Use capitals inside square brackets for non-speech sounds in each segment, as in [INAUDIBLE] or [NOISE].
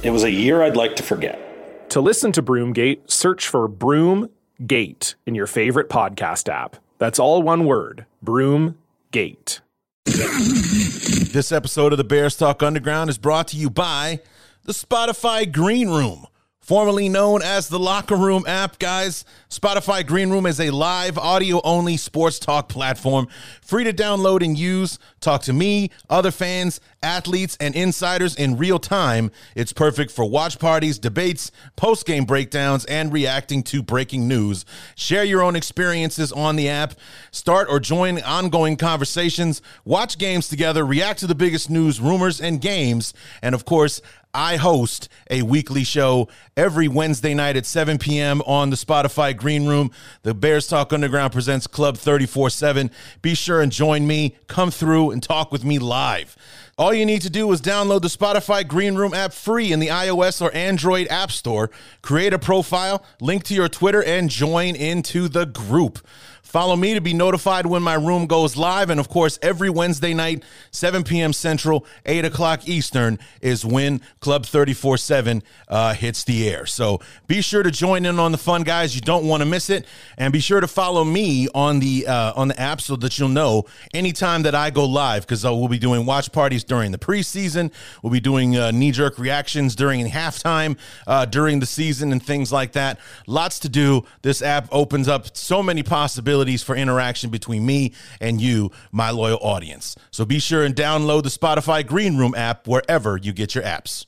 It was a year I'd like to forget. To listen to Broomgate, search for Broomgate in your favorite podcast app. That's all one word Broomgate. This episode of the Bears Talk Underground is brought to you by the Spotify Green Room. Formerly known as the Locker Room app, guys, Spotify Green Room is a live audio only sports talk platform, free to download and use. Talk to me, other fans, athletes, and insiders in real time. It's perfect for watch parties, debates, post game breakdowns, and reacting to breaking news. Share your own experiences on the app, start or join ongoing conversations, watch games together, react to the biggest news, rumors, and games, and of course, I host a weekly show every Wednesday night at 7 p.m. on the Spotify Green Room. The Bears Talk Underground presents Club 34 7. Be sure and join me. Come through and talk with me live. All you need to do is download the Spotify Green Room app free in the iOS or Android App Store. Create a profile, link to your Twitter, and join into the group. Follow me to be notified when my room goes live. And of course, every Wednesday night, 7 p.m. Central, 8 o'clock Eastern, is when Club 34 uh, 7 hits the air. So be sure to join in on the fun, guys. You don't want to miss it. And be sure to follow me on the uh, on the app so that you'll know anytime that I go live because uh, we'll be doing watch parties during the preseason. We'll be doing uh, knee jerk reactions during halftime uh, during the season and things like that. Lots to do. This app opens up so many possibilities for interaction between me and you, my loyal audience. So be sure and download the Spotify Green Room app wherever you get your apps.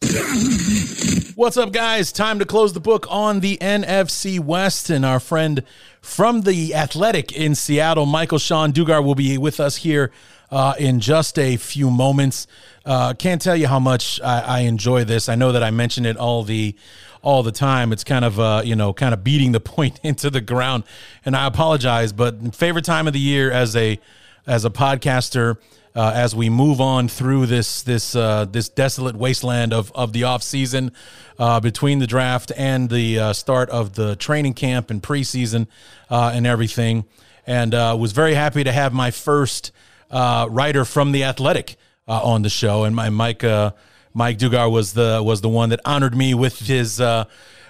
[COUGHS] What's up, guys? Time to close the book on the NFC West, and our friend from the Athletic in Seattle, Michael Shawn Dugar, will be with us here uh, in just a few moments. Uh, can't tell you how much I, I enjoy this. I know that I mention it all the all the time. It's kind of uh, you know kind of beating the [LAUGHS] point into the ground, and I apologize. But favorite time of the year as a as a podcaster. Uh, as we move on through this this uh, this desolate wasteland of of the off season, uh, between the draft and the uh, start of the training camp and preseason uh, and everything, and uh, was very happy to have my first writer from the Athletic on the show, and my Mike Mike Dugar was the was the one that honored me with his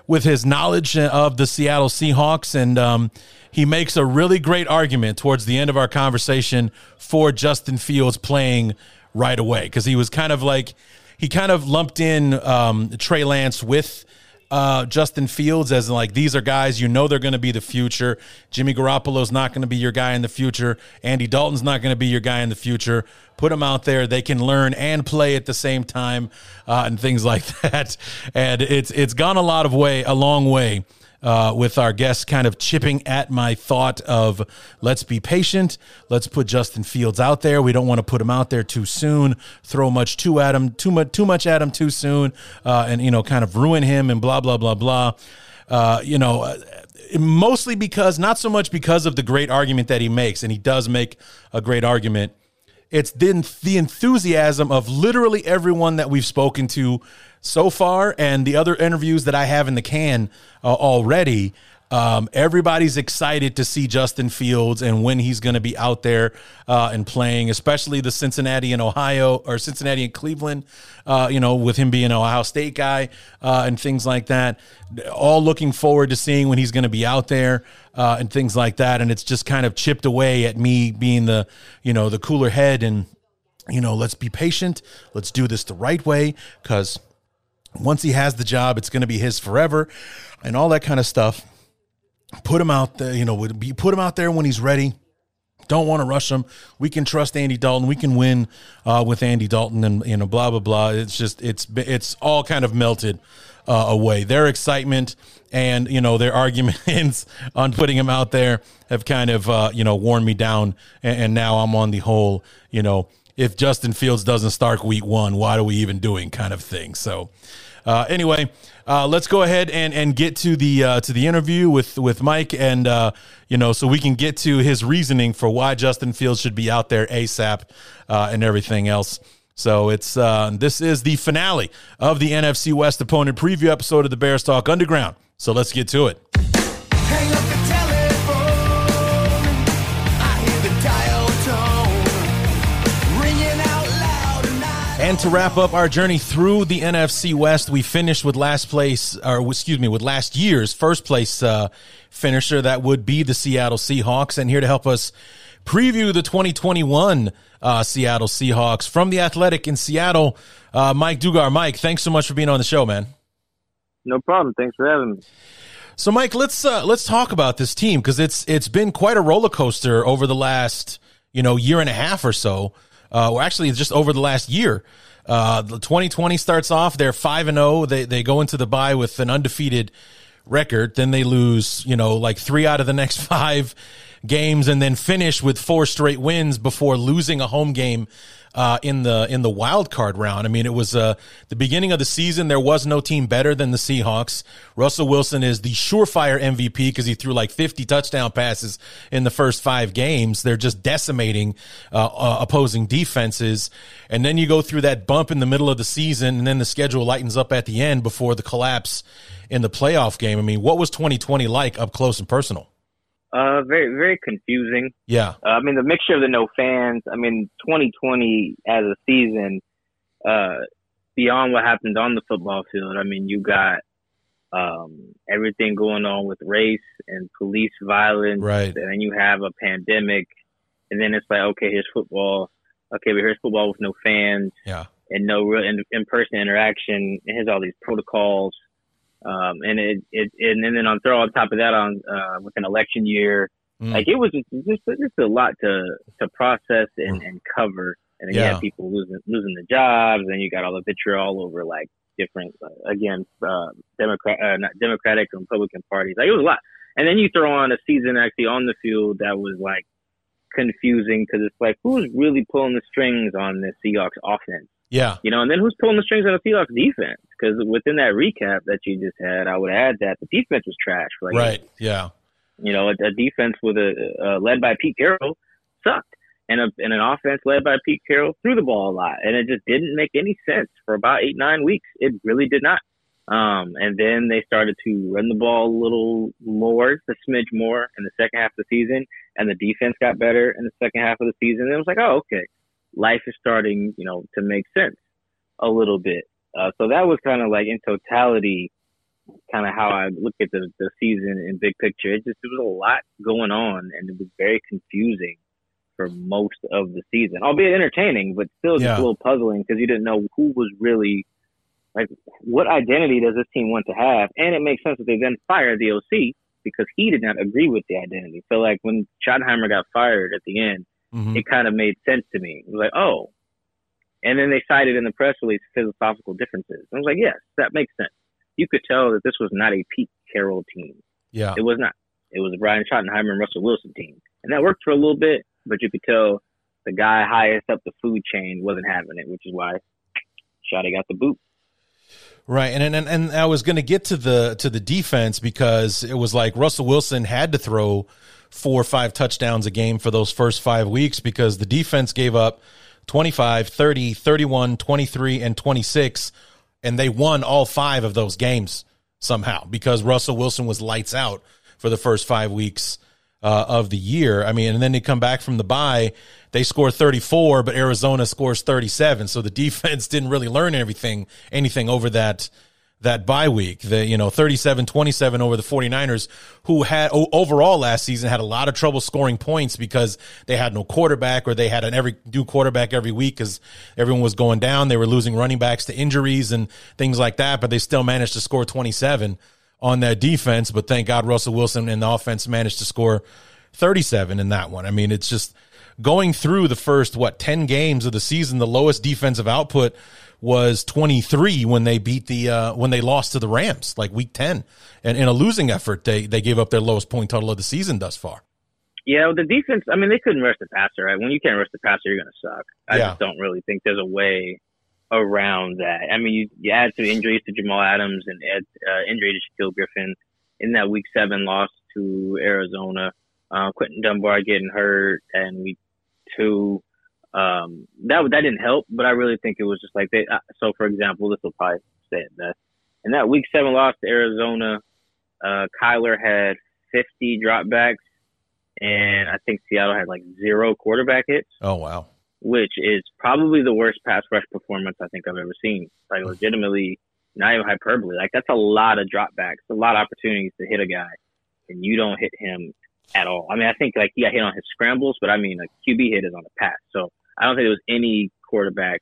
with his knowledge of the Seattle Seahawks and. Um, he makes a really great argument towards the end of our conversation for Justin Fields playing right away because he was kind of like he kind of lumped in um, Trey Lance with uh, Justin Fields as like these are guys you know they're going to be the future. Jimmy Garoppolo's not going to be your guy in the future. Andy Dalton's not going to be your guy in the future. Put them out there; they can learn and play at the same time, uh, and things [LAUGHS] like that. And it's it's gone a lot of way, a long way uh, with our guests kind of chipping at my thought of let's be patient. Let's put Justin Fields out there. We don't want to put him out there too soon, throw much too at him, too much, too much at him too soon, uh, and you know, kind of ruin him and blah blah blah blah. Uh, you know, uh, mostly because not so much because of the great argument that he makes, and he does make a great argument. It's then the enthusiasm of literally everyone that we've spoken to so far and the other interviews that I have in the can uh, already. Um, everybody's excited to see Justin Fields and when he's going to be out there uh, and playing, especially the Cincinnati and Ohio or Cincinnati and Cleveland, uh, you know, with him being an Ohio State guy uh, and things like that. All looking forward to seeing when he's going to be out there uh, and things like that. And it's just kind of chipped away at me being the, you know, the cooler head and, you know, let's be patient. Let's do this the right way because once he has the job, it's going to be his forever and all that kind of stuff. Put him out there, you know, put him out there when he's ready. Don't want to rush him. We can trust Andy Dalton. We can win uh, with Andy Dalton, and you know, blah blah blah. It's just it's it's all kind of melted uh, away. Their excitement and you know their [LAUGHS] arguments on putting him out there have kind of uh, you know worn me down, and, and now I'm on the whole you know if Justin Fields doesn't start week one, what are we even doing kind of thing. So uh, anyway, uh, let's go ahead and, and get to the uh, to the interview with with Mike, and uh, you know, so we can get to his reasoning for why Justin Fields should be out there ASAP uh, and everything else. So it's uh, this is the finale of the NFC West opponent preview episode of the Bears Talk Underground. So let's get to it. And to wrap up our journey through the NFC West, we finished with last place, or excuse me, with last year's first place uh, finisher. That would be the Seattle Seahawks. And here to help us preview the 2021 uh, Seattle Seahawks from the Athletic in Seattle, uh, Mike Dugar. Mike, thanks so much for being on the show, man. No problem. Thanks for having me. So, Mike, let's uh, let's talk about this team because it's it's been quite a roller coaster over the last you know year and a half or so uh, or actually just over the last year. Uh, 2020 starts off, they're 5 and 0. They, they go into the bye with an undefeated record. Then they lose, you know, like three out of the next [LAUGHS] five games and then finish with four straight wins before losing a home game uh, in the in the wild card round. I mean, it was uh, the beginning of the season. There was no team better than the Seahawks. Russell Wilson is the surefire MVP because he threw like 50 touchdown passes in the first five games. They're just decimating uh, uh, opposing defenses. And then you go through that bump in the middle of the season, and then the schedule lightens up at the end before the collapse in the playoff game. I mean, what was 2020 like up close and personal? Uh, very very confusing. Yeah. Uh, I mean, the mixture of the no fans. I mean, 2020 as a season, uh, beyond what happened on the football field. I mean, you got um, everything going on with race and police violence, right? And then you have a pandemic, and then it's like, okay, here's football. Okay, but here's football with no fans. Yeah. And no real in, in-person interaction. And here's all these protocols. Um, and it, it, and then on throw on top of that on, uh, with an election year, mm. like it was just, just, just a lot to, to process and, mm. and cover. And then yeah. you had people losing, losing the jobs and you got all the vitriol over like different, uh, again, uh, Democrat, uh, not Democratic and Republican parties. Like it was a lot. And then you throw on a season actually on the field that was like confusing because it's like, who's really pulling the strings on the Seahawks offense? Yeah. You know, and then who's pulling the strings on the Seahawks defense? Because within that recap that you just had, I would add that the defense was trash. Like, right. Yeah. You know, a, a defense with a uh, led by Pete Carroll sucked, and a and an offense led by Pete Carroll threw the ball a lot, and it just didn't make any sense for about eight nine weeks. It really did not. Um, and then they started to run the ball a little more, a smidge more in the second half of the season, and the defense got better in the second half of the season. And it was like, oh, okay, life is starting, you know, to make sense a little bit. Uh, so that was kind of like in totality, kind of how I look at the, the season in big picture. It just, there was a lot going on and it was very confusing for most of the season, albeit entertaining, but still just yeah. a little puzzling because you didn't know who was really like, what identity does this team want to have? And it makes sense that they then fired the OC because he did not agree with the identity. So like when Schottenheimer got fired at the end, mm-hmm. it kind of made sense to me. It was like, oh. And then they cited in the press release philosophical differences. I was like, yes, that makes sense. You could tell that this was not a Pete Carroll team. Yeah. It was not. It was a Brian Schottenheimer and Russell Wilson team. And that worked for a little bit, but you could tell the guy highest up the food chain wasn't having it, which is why Shotty got the boot. Right, and and and I was going to get to the to the defense because it was like Russell Wilson had to throw four or five touchdowns a game for those first five weeks because the defense gave up 25, 30, 31, 23, and 26. And they won all five of those games somehow because Russell Wilson was lights out for the first five weeks uh, of the year. I mean, and then they come back from the bye, they score 34, but Arizona scores 37. So the [LAUGHS] defense didn't really learn everything, anything over that that bye week. The, you know, 37 27 over the 49ers, who had overall last season had a lot of trouble scoring points because they had no quarterback or they had an every new quarterback every week because everyone was going down. They were losing running backs to injuries and things like that, but they still managed to score 27 on that defense. But thank God Russell Wilson and the offense managed to score 37 in that one. I mean, it's just going through the first what 10 games of the season, the lowest defensive output was 23 when they beat the uh, when they lost to the Rams like week 10 and in a losing effort they they gave up their lowest point total of the season thus far. Yeah, the defense. I mean, they couldn't rush the passer. Right? When you can't rush the passer, you're going to suck. I Yeah. just don't really think there's a way around that. I mean, you, you add some injuries to Jamal Adams and add uh, injury to Shaquill Griffin in that Week Seven loss to Arizona. Uh, Quinton Dunbar getting hurt, and Week Two. Um, that that didn't help, but I really think it was just like they. Uh, so, for example, this will probably say it best. In that Week Seven loss to Arizona, uh, Kyler had 50 dropbacks, and I think Seattle had like zero quarterback hits, Oh wow. Which is probably the worst pass rush performance I think I've ever seen. Like legitimately, not even hyperbole. Like that's a lot of dropbacks, a lot of opportunities to hit a guy, and you don't hit him at all. I mean, I think like he got hit on his scrambles, but I mean, like QB hit is on the pass, so I don't think there was any quarterback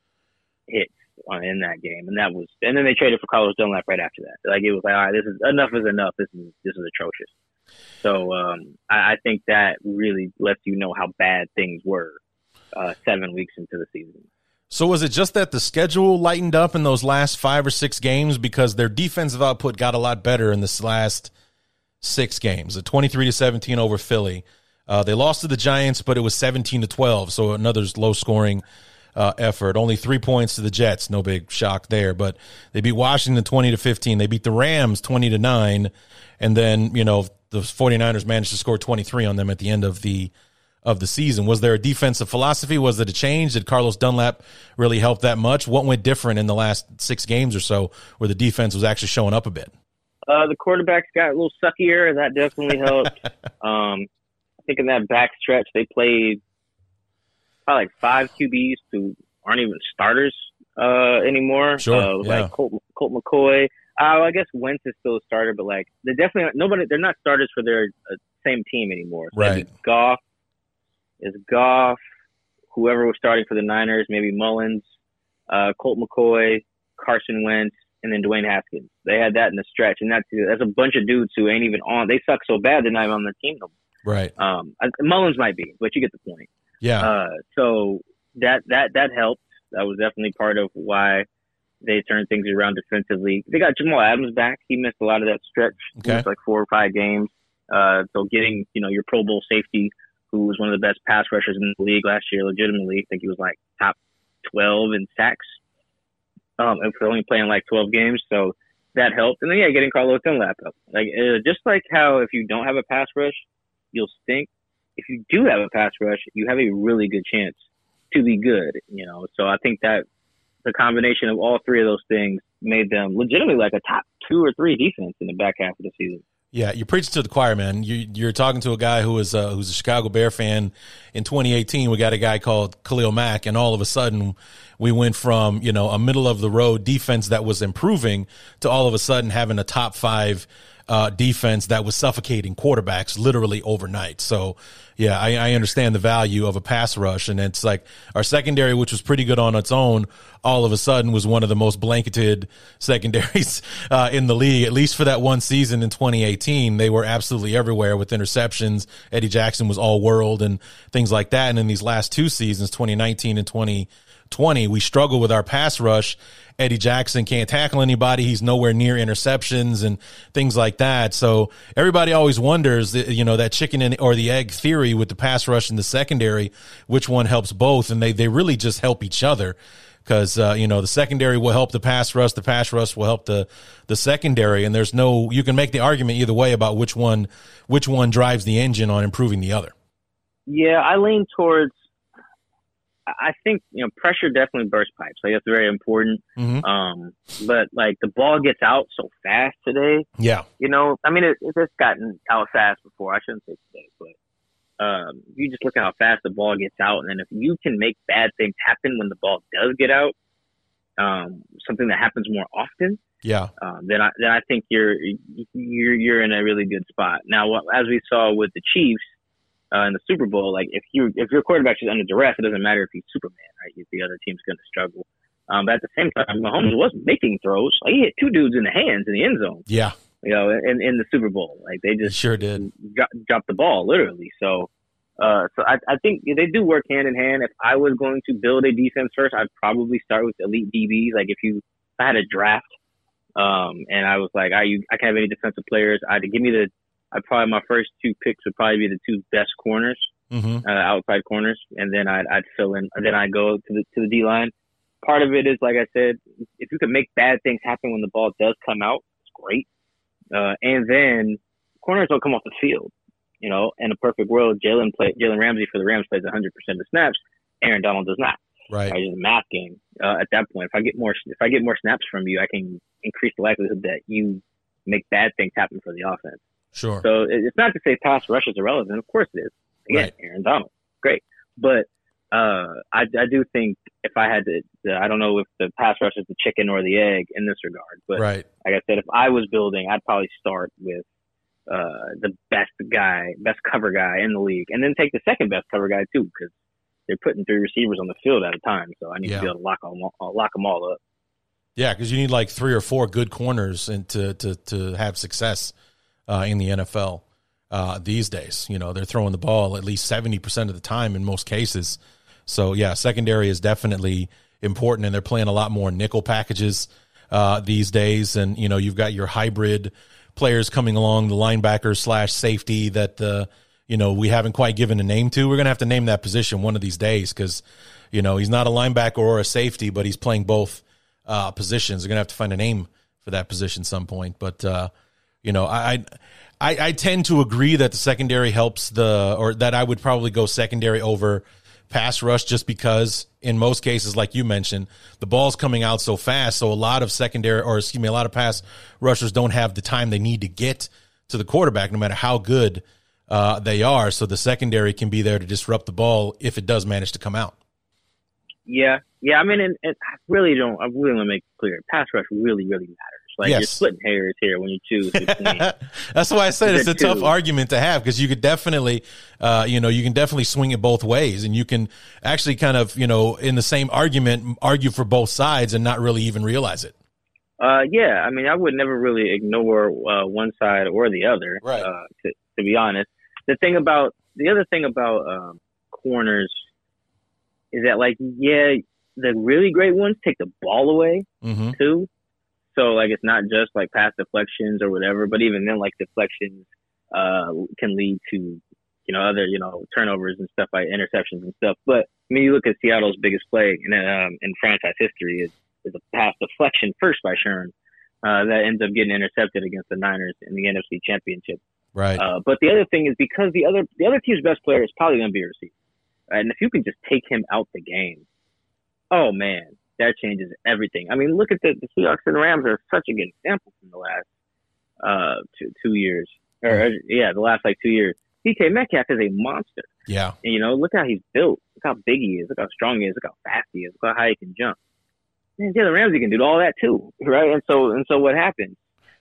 hits on in that game, and that was. And then they traded for Carlos Dunlap right after that. Like it was like, all right, this is enough is enough. This is this is atrocious. So um, I, I think that really lets you know how bad things were uh, seven weeks into the season. So was it just that the schedule lightened up in those last five or six games because their defensive output got a lot better in this last six games? The twenty-three to seventeen over Philly. Uh, they lost to the Giants, but it was seventeen to twelve, so another low-scoring uh, effort. Only three points to the Jets, no big shock there. But they beat Washington twenty to fifteen. They beat the Rams twenty to nine, and then you know the 49ers managed to score twenty-three on them at the end of the of the season. Was there a defensive philosophy? Was it a change? Did Carlos Dunlap really help that much? What went different in the last six games or so where the defense was actually showing up a bit? Uh, the quarterbacks got a little suckier. That definitely helped. [LAUGHS] um, I think in that back stretch, they played probably like five QBs who aren't even starters uh, anymore. Sure, Uh, yeah. Like Colt, Colt McCoy. Uh, I guess Wentz is still a starter, but like they're definitely nobody. They're not starters for their uh, same team anymore. Right. Goff is Goff. Whoever was starting for the Niners, maybe Mullens, uh, Colt McCoy, Carson Wentz, and then Dwayne Haskins. They had that in the stretch, and that's that's a bunch of dudes who ain't even on. They suck so bad they're not even on the team no more. Right. Um, I- Mullens might be, but you get the point. Yeah. Uh, so that that that helped. That was definitely part of why they turned things around defensively. They got Jamal Adams back. He missed a lot of that stretch. He Okay. missed like four or five games. Uh, so getting you know your Pro Bowl safety, who was one of the best pass rushers in the league last year, legitimately, I think he was like top twelve in sacks. Um, and for only playing like twelve games, so that helped. And then yeah, getting Carlos Dunlap up, like uh, just like how if you don't have a pass rush, you'll stink. If you do have a pass rush, you have a really good chance to be good. You know, so I think that the combination of all three of those things made them legitimately like a top two or three defense in the back half of the season. Yeah, you're preaching to the choir, man. You, you're talking to a guy who is uh, who's a Chicago Bear fan. In 2018, we got a guy called Khalil Mack, and all of a sudden, we went from you know a middle of the road defense that was improving to all of a sudden having a top five uh, defense that was suffocating quarterbacks literally overnight. So, yeah, I, I understand the value of a pass rush, and it's like our secondary, which was pretty good on its own, all of a sudden was one of the most blanketed [LAUGHS] secondaries uh, in the league. At least for that one season in 2018, they were absolutely everywhere with interceptions. Eddie Jackson was all world and things like that. And in these last two seasons, 2019 and 2020, we struggle with our pass rush. Eddie Jackson can't tackle anybody. He's nowhere near interceptions and things like that. So everybody always wonders, you know, that chicken or the egg theory with the pass rush and the secondary, which one helps both? And they, they really just help each other because, uh, you know, the secondary will help the pass rush. The pass rush will help the, the secondary. And there's no, you can make the argument either way about which one, which one drives the engine on improving the other. Yeah, I lean towards. I think you know pressure definitely bursts pipes. Like that's very important. Mhm. Um, but like the ball gets out so fast today. Yeah. You know, I mean, it, it's gotten out fast before. I shouldn't say today, but um, you just look at how fast the ball gets out, and then if you can make bad things happen when the ball does get out, um, something that happens more often, Yeah. um, then I then I think you're you're you're in a really good spot. Now, as we saw with the Chiefs uh, in the Super Bowl, like if you if your quarterback is under duress, it doesn't matter if he's Superman, right? If The other team's going to struggle. Um, but at the same time, Mahomes was making throws. Like he hit two dudes in the hands in the end zone. Yeah. You know, in in the Super Bowl, like they just sure did drop, drop the ball literally. So, uh, so I, I think they do work hand in hand. If I was going to build a defense first, I'd probably start with elite DBs. Like if you if I had a draft, um, and I was like, I you, I can't have any defensive players. I'd give me the. I probably my first two picks would probably be the two best corners, mm-hmm. uh, outside corners, and then I'd I'd fill in. And then I go to the to the D line. Part of it is like I said, if you can make bad things happen when the ball does come out, it's great. Uh, and then corners don't come off the field. You know, in a perfect world, Jalen play Jalen Ramsey for the Rams plays 100% of snaps. Aaron Donald does not. Right. It's a math game. Uh, at that point, if I get more if I get more snaps from you, I can increase the likelihood that you make bad things happen for the offense. Sure. So it's not to say pass rush is irrelevant. Of course it is. Again, Right. Aaron Donald, great. But uh, I, I do think if I had to, I don't know if the pass rush is the chicken or the egg in this regard. But right. like I said, if I was building, I'd probably start with uh, the best guy, best cover guy in the league, and then take the second best cover guy too, because they're putting three receivers on the field at a time. So I need Yeah. to be able to lock them, all- lock them all up. Yeah, because you need like three or four good corners and to to to have success uh, in the NFL uh, these days. You know, they're throwing the ball at least seventy percent of the time in most cases. So yeah, secondary is definitely important, and they're playing a lot more nickel packages uh, these days. And you know, you've got your hybrid players coming along, the linebacker slash safety that uh, you know we haven't quite given a name to. We're gonna have to name that position one of these days because you know he's not a linebacker or a safety, but he's playing both uh, positions. They're gonna have to find a name for that position some point. But uh, you know, I, I I tend to agree that the secondary helps the, or that I would probably go secondary over pass rush just because in most cases, like you mentioned, the ball's coming out so fast. So a lot of secondary, or excuse me, a lot of pass rushers don't have the time they need to get to the quarterback, no matter how good uh, they are. So the secondary can be there to disrupt the ball if it does manage to come out. Yeah, yeah. I mean, and, and I really don't. I really want to make it clear. Pass rush really, really matters. Like Yes. you're splitting hairs here when you choose. [LAUGHS] That's why I said it's a The tough argument to have because you could definitely, uh, you know, you can definitely swing it both ways, and you can actually kind of, you know, in the same argument, argue for both sides and not really even realize it. Uh, yeah, I mean, I would never really ignore uh, one side or the other. Right. Uh, to, to be honest, the thing about the other thing about um, corners is that, like, yeah, the really great ones take the ball away Mm-hmm. too. So, like, it's not just like pass deflections or whatever, but even then, like, deflections uh, can lead to you know other you know turnovers and stuff like interceptions and stuff. But I mean, you look at Seattle's biggest play in um, in franchise history is is a pass deflection first by Sherm uh, that ends up getting intercepted against the Niners in the NFC Championship. Right. Uh, but the other thing is because the other the other team's best player is probably going to be a receiver, and if you can just take him out the game, oh man, that changes everything. I mean, look at the, the Seahawks and Rams are such a good example from the last uh two two years, or yeah, the last like two years. DK Metcalf is a monster. yeah. And, you know, look how he's built. Look how big he is. Look how strong he is. Look how fast he is. Look how high he can jump. Man, Jalen Ramsey can do all that too, [LAUGHS] right? And so, and so, what happens?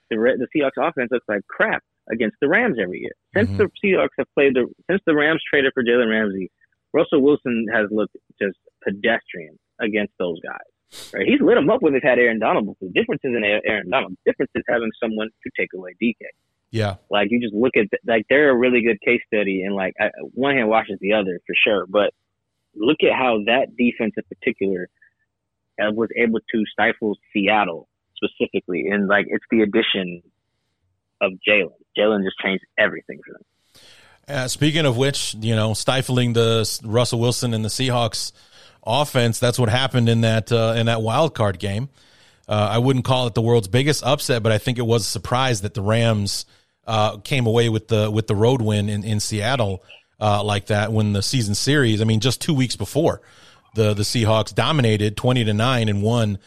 The the Seahawks offense looks like crap against the Rams every year. Since Mhm. the Seahawks have played the since the Rams traded for Jalen Ramsey, Russell Wilson has looked just pedestrian against those guys. Right? He's lit them up when they've had Aaron Donald. But the difference isn't Aaron Donald. The difference is having someone to take away DK. Yeah. Like you just look at like they're a really good case study, and like I, one hand washes the other for sure. But look at how that defense in particular uh, was able to stifle Seattle specifically, and like it's the addition of Jalen. Jalen just changed everything for them. Uh, speaking of which, you know, stifling the Russell Wilson and the Seahawks offense, that's what happened in that uh, in that wild card game. Uh, I wouldn't call it the world's biggest upset, but I think it was a surprise that the Rams uh, came away with the with the road win in in Seattle uh, like that when the season series. I mean, just two weeks before, the the Seahawks dominated twenty to nine and won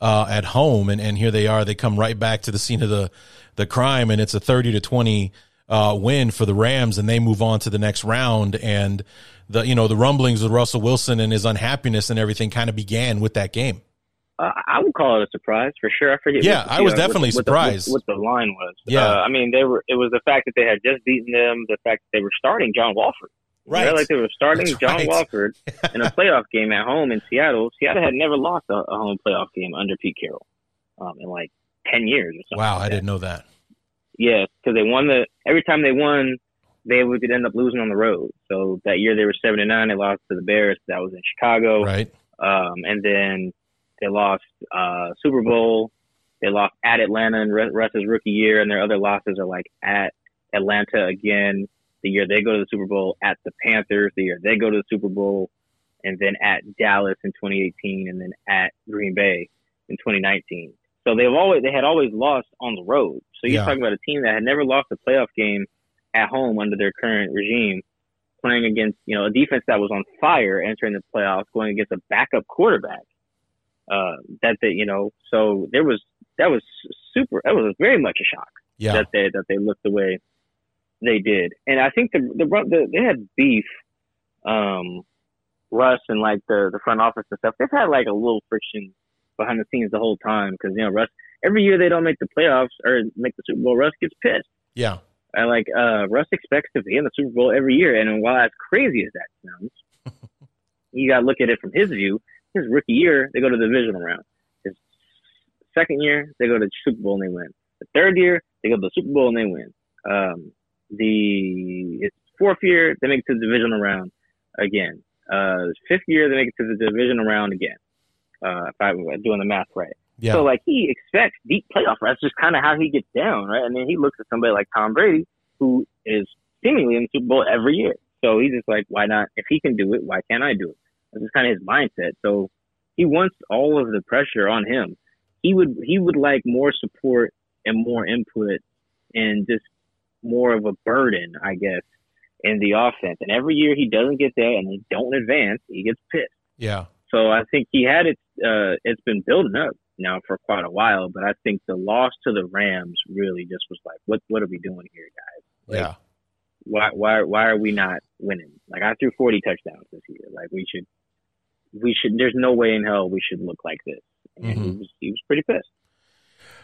uh, at home, and and here they are. They come right back to the scene of the the crime, and it's a thirty to twenty uh, win for the Rams, and they move on to the next round. And the you know the rumblings with Russell Wilson and his unhappiness and everything kind of began with that game. Uh, I would call it a surprise for sure. I forget. Yeah, what the I was Seahawks- definitely what, what surprised. The, what, what the line was. Yeah. uh, I mean they were. It was the fact that they had just beaten them. The fact that they were starting John Wolford. Right. Like they were starting That's John right. Wolford [LAUGHS] in a playoff game at home in Seattle. Seattle had never lost a, a home playoff game under Pete Carroll um, in like ten years or something. Wow, like I didn't know that. Yes, because they won the every time they won, they would end up losing on the road. So that year they were seven and nine. They lost to the Bears. That was in Chicago. Right. Um, and then they lost uh, Super Bowl. They lost at Atlanta in Russ's rookie year, and their other losses are like at Atlanta again the year they go to the Super Bowl, at the Panthers the year they go to the Super Bowl, and then at Dallas in 2018, and then at Green Bay in 2019. So they've always they had always lost on the road. So you're yeah. talking about a team that had never lost a playoff game at home under their current regime, playing against you know a defense that was on fire entering the playoffs, going against a backup quarterback. Uh, that they you know so there was that was super that was very much a shock yeah. that they that they looked the way they did, and I think the the, the they had beef. Um, Russ and like the the front office and stuff, they've had like a little friction behind the scenes the whole time because you know Russ every year they don't make the playoffs or make the Super Bowl, Russ gets pissed. Yeah, and like uh, Russ expects to be in the Super Bowl every year, and while as crazy as that sounds, [LAUGHS] you got to look at it from his view. His rookie year, they go to the divisional round. His second year, they go to the Super Bowl and they win. The third year, they go to the Super Bowl and they win. Um, the fourth year, they make it to the divisional round again. Uh, fifth year, they make it to the divisional round again. Uh, if I'm doing the math right. Yeah. So like he expects deep playoff. That's just kind of how he gets down, right? And then he looks at somebody like Tom Brady, who is seemingly in the Super Bowl every year. So he's just like, why not? If he can do it, why can't I do it? That's just kind of his mindset. So he wants all of the pressure on him. He would he would like more support and more input and just more of a burden, I guess, in the offense. And every year he doesn't get there and they don't advance, he gets pissed. Yeah. So I think he had it. Uh, it's been building up now for quite a while, but I think the loss to the Rams really just was like, what what are we doing here, guys? Like, yeah. Why why why are we not winning? Like I threw 40 touchdowns this year. Like we should we should. There's no way in hell we should look like this. And mm-hmm. he was he was pretty pissed.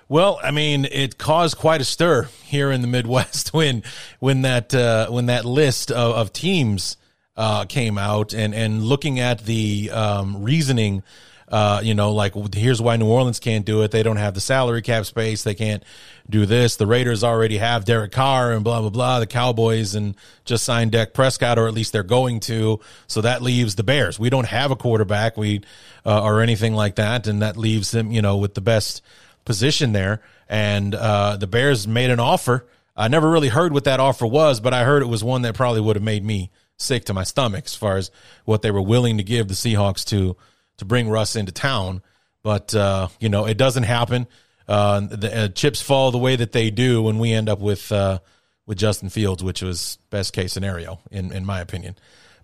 Well, I mean, it caused quite a stir here in the Midwest [LAUGHS] when when that uh, when that list of, of teams uh, came out and and looking at the um, reasoning. Uh, you know, like here's why New Orleans can't do it. They don't have the salary cap space. They can't do this. The Raiders already have Derek Carr and blah blah blah. The Cowboys and just signed Dak Prescott, or at least they're going to. So that leaves the Bears. We don't have a quarterback, we uh, or anything like that, and that leaves them, you know, with the best position there. And uh, the Bears made an offer. I never really heard what that offer was, but I heard it was one that probably would have made me sick to my stomach as far as what they were willing to give the Seahawks to to bring Russ into town. But uh, you know, it doesn't happen. Uh, the uh, chips fall the way that they do when we end up with uh, with Justin Fields, which was best case scenario in in my opinion.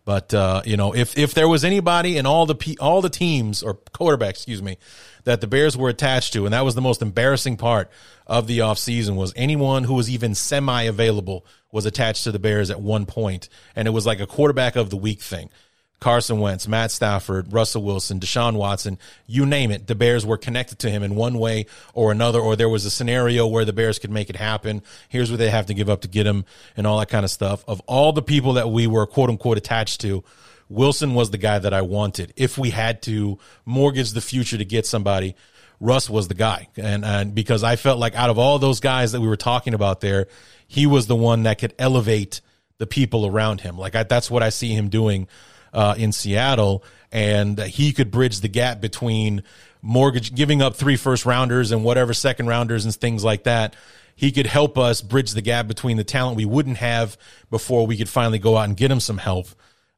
But uh, you know, if if there was anybody in all the all the teams or quarterbacks, excuse me, that the Bears were attached to, and that was the most embarrassing part of the offseason was anyone who was even semi available was attached to the Bears at one point, and it was like a quarterback of the week thing. Carson Wentz, Matt Stafford, Russell Wilson, Deshaun Watson, you name it. The Bears were connected to him in one way or another, or there was a scenario where the Bears could make it happen. Here's what they have to give up to get him and all that kind of stuff. Of all the people that we were quote unquote attached to, Wilson was the guy that I wanted. If we had to mortgage the future to get somebody, Russ was the guy. And, and because I felt like out of all those guys that we were talking about there, he was the one that could elevate the people around him. Like I, that's what I see him doing uh, in Seattle, and he could bridge the gap between mortgage giving up three first rounders and whatever second rounders and things like that. He could help us bridge the gap between the talent we wouldn't have before we could finally go out and get him some help,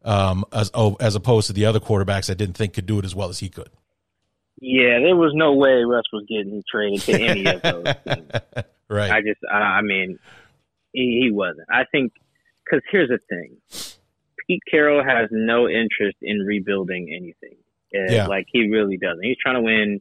um, as oh, as opposed to the other quarterbacks I didn't think could do it as well as he could. Yeah, there was no way Russ was getting traded to any of those. [LAUGHS] right. I just, I mean, he, he wasn't. I think because here's the thing: Pete Carroll has no interest in rebuilding anything. Yeah. Like he really doesn't. He's trying to win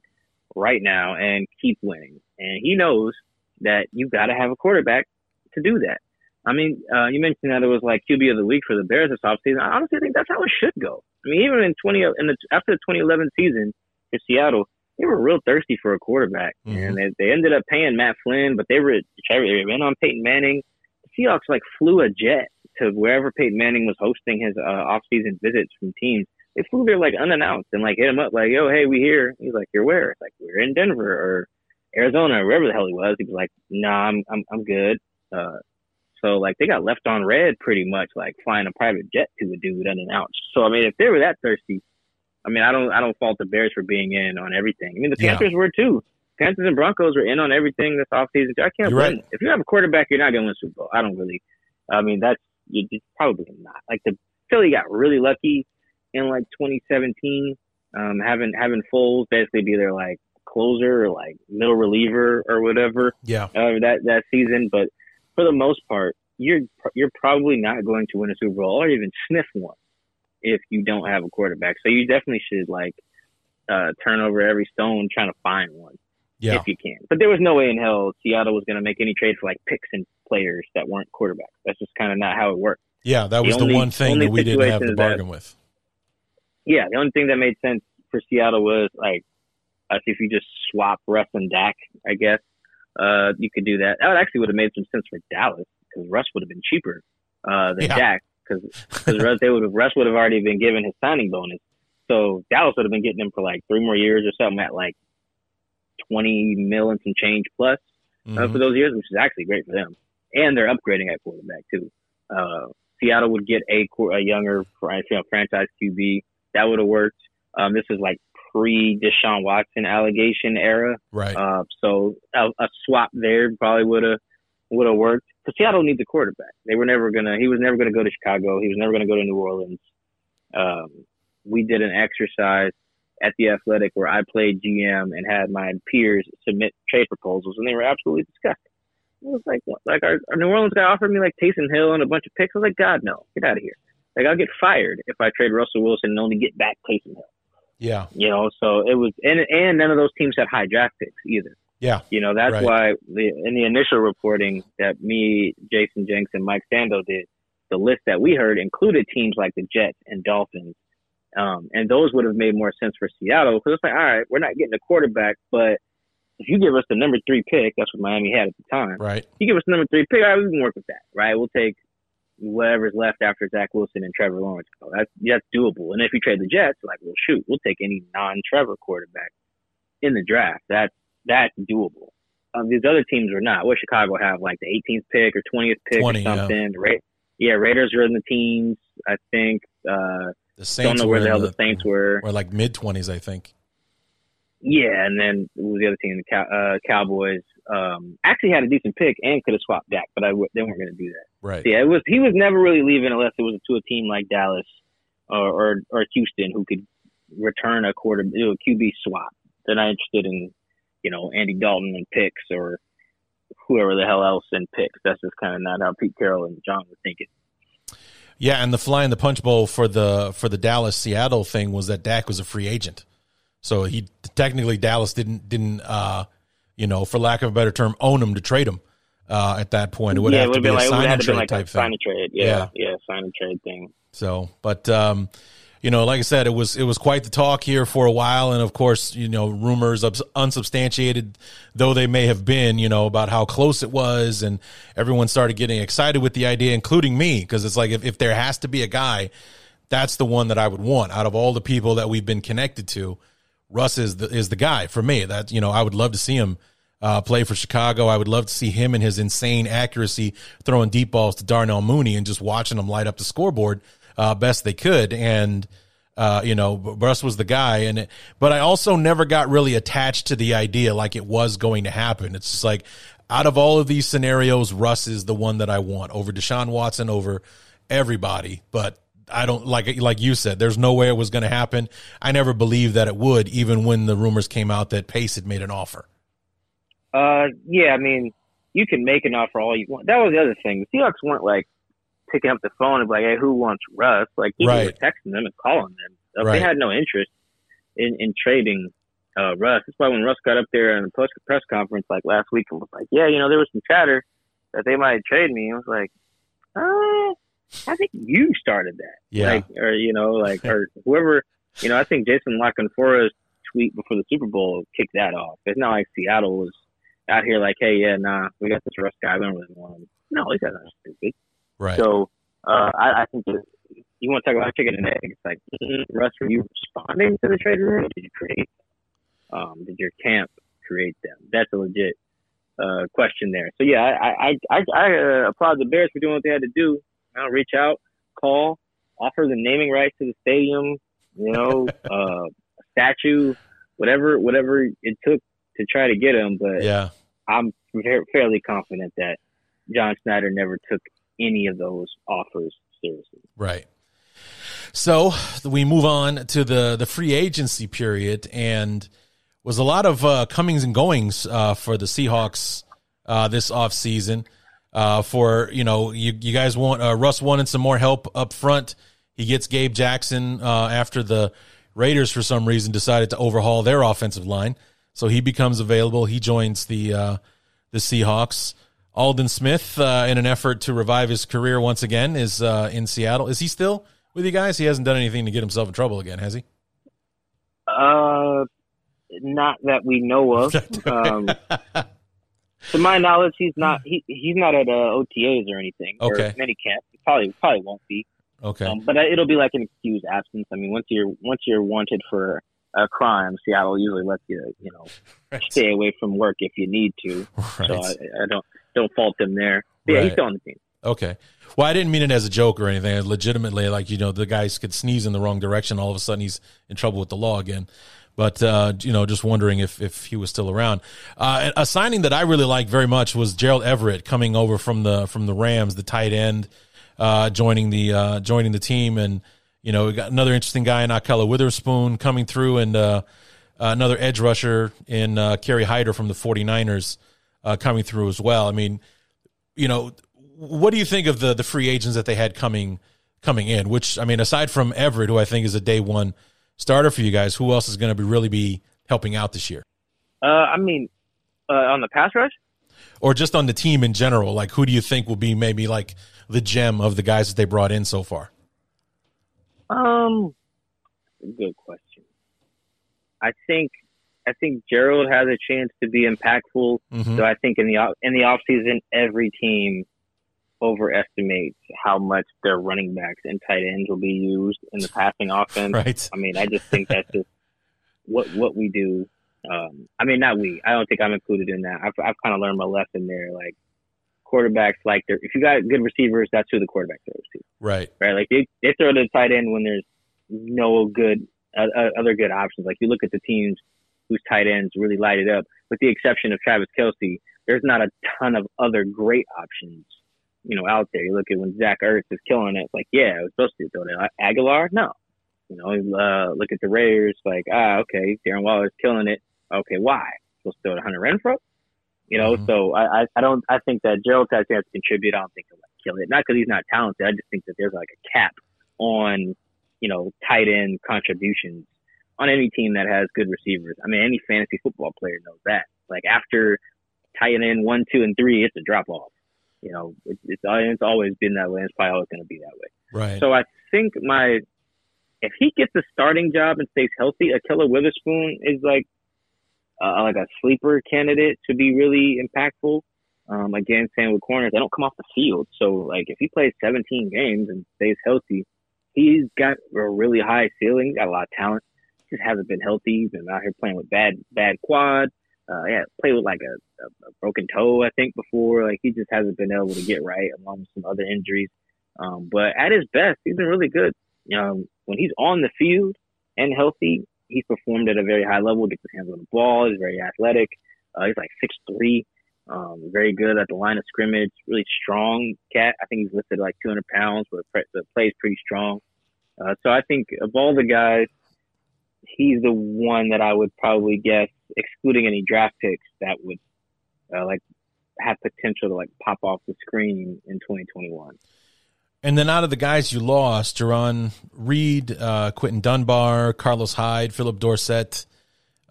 right now and keep winning. And he knows that you've got to have a quarterback to do that. I mean, uh, you mentioned that it was like QB of the week for the Bears this offseason. I honestly think that's how it should go. I mean, even in 20, in the, after the 2011 season in Seattle, they were real thirsty for a quarterback. Mm-hmm. And they, they ended up paying Matt Flynn, but they were, they went on Peyton Manning. The Seahawks like flew a jet to wherever Peyton Manning was hosting his uh, off-season visits from teams. They flew there like unannounced and like hit him up like, "Yo, hey, we here." He's like, "You're where?" It's like, "We're in Denver," or Arizona, or wherever the hell he was, he was like, "Nah, I'm I'm I'm good." Uh, so like they got left on red pretty much, like flying a private jet to a dude unannounced. So I mean, if they were that thirsty, I mean, I don't I don't fault the Bears for being in on everything. I mean, the Panthers yeah. were too. Panthers and Broncos were in on everything this offseason. I can't blame. Right. If you have a quarterback, you're not going to win Super Bowl. I don't really. I mean, that's you, you probably not. Like the Philly got really lucky in like 2017, um, having having Foles basically be their like closer or like middle reliever or whatever. Yeah. Uh, that that season, but for the most part, you're you're probably not going to win a Super Bowl or even sniff one if you don't have a quarterback. So you definitely should like uh, turn over every stone trying to find one. Yeah. If you can. But there was no way in hell Seattle was going to make any trade for like picks and players that weren't quarterbacks. That's just kind of not how it worked. Yeah, that was the, only, the one thing that we didn't have to bargain that, with. Yeah, the only thing that made sense for Seattle was like if you just swap Russ and Dak, I guess uh, you could do that. That actually would have made some sense for Dallas because Russ would have been cheaper uh, than yeah. Dak because because Russ they would have Russ would have already been given his signing bonus, so Dallas would have been getting him for like three more years or something at like twenty mil and some change plus mm-hmm. uh, for mm-hmm. those years, which is actually great for them. And they're upgrading at quarterback too. Uh, Seattle would get a, a younger you know, franchise QB that would have worked. Um, this is like pre Deshaun Watson allegation era, right? Uh, so a, a swap there probably would have would have worked. Because Seattle needs a quarterback. They were never gonna. He was never gonna go to Chicago. He was never gonna go to New Orleans. Um, we did an exercise at the Athletic where I played GM and had my peers submit trade proposals, and they were absolutely disgusting. It was like, like our, our New Orleans guy offered me like Taysom Hill and a bunch of picks. I was like, God no, get out of here. Like I'll get fired if I trade Russell Wilson and only get back Taysom Hill. Yeah, you know. So it was, and and none of those teams had high draft picks either. Yeah. You know, that's right. why the, in the initial reporting that me, Jayson Jenks, and Mike Sando did, the list that we heard included teams like the Jets and Dolphins. Um, and those would have made more sense for Seattle because it's like, all right, we're not getting a quarterback, but if you give us the number three pick, that's what Miami had at the time. Right. You give us the number three pick, all right, we can work with that, right? We'll take whatever's left after Zach Wilson and Trevor Lawrence go. That's that's doable. And if you trade the Jets, like, well, shoot, we'll take any non-Trevor quarterback in the draft. That's that's doable. Um, these other teams are not. What Chicago have like the 18th pick or 20th pick 20, or something. Yeah. Ra- yeah, Raiders are in the teams. I think. Uh, the Saints don't know where the hell the, the Saints were. Or like mid 20s, I think. Yeah, and then was the other team? The Cow- uh, Cowboys um, actually had a decent pick and could have swapped Dak, but I w- they weren't going to do that. Right. So yeah, it was he was never really leaving unless it was to a team like Dallas or or, or Houston who could return a quarter you know, QB swap. They're not interested in you know, Andy Dalton and picks or whoever the hell else in picks. That's just kind of not how Pete Carroll and John were thinking. Yeah, and the fly in the punch bowl for the for the Dallas Seattle thing was that Dak was a free agent, so he technically Dallas didn't didn't uh, you know for lack of a better term own him to trade him uh, at that point. It would yeah, have it to be like, a sign and trade like type thing. Sign and trade, yeah, yeah, yeah, sign and trade thing. So, but um, you know, like I said, it was it was quite the talk here for a while, and of course, you know, rumors unsubstantiated though they may have been, you know, about how close it was, and everyone started getting excited with the idea, including me, because it's like if, if there has to be a guy, that's the one that I would want out of all the people that we've been connected to. Russ is the is the guy for me. That you know, I would love to see him uh, play for Chicago. I would love to see him and his insane accuracy throwing deep balls to Darnell Mooney and just watching him light up the scoreboard uh, best they could. And, uh, you know, Russ was the guy. And, it, but I also never got really attached to the idea like it was going to happen. It's just like out of all of these scenarios, Russ is the one that I want over Deshaun Watson, over everybody. But I don't like like you said. There's no way it was going to happen. I never believed that it would, even when the rumors came out that Pace had made an offer. Uh, yeah, I mean, you can make an offer all you want. That was the other thing. The Seahawks weren't like picking up the phone and be like, "Hey, who wants Russ?" Like people right. were texting them and calling them. Right. They had no interest in in trading uh, Russ. That's why when Russ got up there in the press press conference like last week and was like, "Yeah, you know, there was some chatter that they might trade me," I was like, "Uh." I think you started that. Yeah. Like, or, you know, like, or whoever, you know, I think Jason La Canfora's tweet before the Super Bowl kicked that off. It's not like Seattle was out here like, hey, yeah, nah, we got this Russ guy. We don't really want him. No, guys aren't stupid. Right. So uh, I, I think that you want to talk about chicken and egg. It's like, Russ, were you responding to the trade rumor? Did you create? Um, did your camp create them? That's a legit uh, question there. So yeah, I I I, I uh, applaud the Bears for doing what they had to do. Know, reach out, call, offer the naming rights to the stadium. You know, [LAUGHS] uh, statue, whatever whatever it took to try to get him. But Yeah. I'm fairly confident that John Schneider never took any of those offers seriously. Right. So we move on to the the free agency period, and was a lot of uh, comings and goings uh, for the Seahawks uh, this offseason. Uh, for you know, you you guys want uh, Russ wanted some more help up front. He gets Gabe Jackson uh, after the Raiders for some reason decided to overhaul their offensive line, so he becomes available. He joins the the Seahawks. Aldon Smith, uh, in an effort to revive his career once again, is uh, in Seattle. Is he still with you guys? He hasn't done anything to get himself in trouble again, has he? Uh, not that we know of. [LAUGHS] um, [LAUGHS] to my knowledge, he's not. He he's not at uh, OTAs or anything. Okay. Or minicamp. He probably probably won't be. Okay. Um, but it'll be like an excused absence. I mean, once you're once you're wanted for a crime, Seattle usually lets you you know [LAUGHS] Right. stay away from work if you need to. Right. So I, I don't don't fault them there. But yeah, he's still on the team. Okay. Well, I didn't mean it as a joke or anything. Legitimately, like you know, the guys could sneeze in the wrong direction. All of a sudden, he's in trouble with the law again. But uh, you know, just wondering if if he was still around. Uh, a signing that I really liked very much was Gerald Everett coming over from the from the Rams, the tight end, uh, joining the uh, joining the team, and you know, we got another interesting guy in Ahkello Witherspoon coming through, and uh, another edge rusher in uh, Kerry Hyder from the 49ers uh, coming through as well. I mean, you know, what do you think of the the free agents that they had coming coming in? Which I mean, aside from Everett, who I think is a day one starter for you guys, who else is going to be really be helping out this year, Uh, I mean, uh, on the pass rush. or just on the team in general? Like, who do you think will be maybe like the gem of the guys that they brought in so far? Um, good question. I think I think Gerald has a chance to be impactful. Mhm. So I think in the in the off season, every team overestimates how much their running backs and tight ends will be used in the [LAUGHS] passing offense. Right. I mean, I just think that's just what what we do. Um, I mean, not we. I don't think I'm included in that. I've I've kind of learned my lesson there. Like quarterbacks, like if you got good receivers, that's who the quarterback throws to Right. right? Like they, they throw to the tight end when there's no good uh, uh, other good options. Like you look at the teams whose tight ends really light it up, with the exception of Travis Kelce. There's not a ton of other great options, you know, out there. You look at when Zach Ertz is killing it. It's like, yeah, I was supposed to throw to Agholor. No, you know, uh, look at the Raiders. Like, ah, okay, Darren Waller's killing it. Okay, why? Supposed to throw to Hunter Renfrow? You know, Mhm. so I, I, don't, I think that Gerald has to contribute. I don't think he'll like kill it. Not because he's not talented. I just think that there's like a cap on, you know, tight end contributions on any team that has good receivers. I mean, any fantasy football player knows that. Like after tight end one, two, and three, it's a drop off. You know, it, it's it's always been that way. It's probably always going to be that way. Right. So I think my if he gets a starting job and stays healthy, Ahkello Witherspoon is like uh, like a sleeper candidate to be really impactful. Um, again, same with corners, they don't come off the field. So like if he plays 17 games and stays healthy, he's got a really high ceiling. He's got a lot of talent. Just hasn't been healthy. He's been out here playing with bad bad quad. Uh, yeah, played with like a, a, a broken toe, I think, before. Like he just hasn't been able to get right along with some other injuries. Um, but at his best, he's been really good. Um, when he's on the field and healthy, he's performed at a very high level. Gets his hands on the ball. He's very athletic. Uh, he's like six three. Um, very good at the line of scrimmage. Really strong cat. I think he's listed like 200 pounds, but the plays pretty strong. Uh, so I think of all the guys, he's the one that I would probably guess, excluding any draft picks, that would uh, like have potential to like pop off the screen in 2021. And then out of the guys you lost, Jarran Reed, uh, Quinton Dunbar, Carlos Hyde, Phillip Dorsett,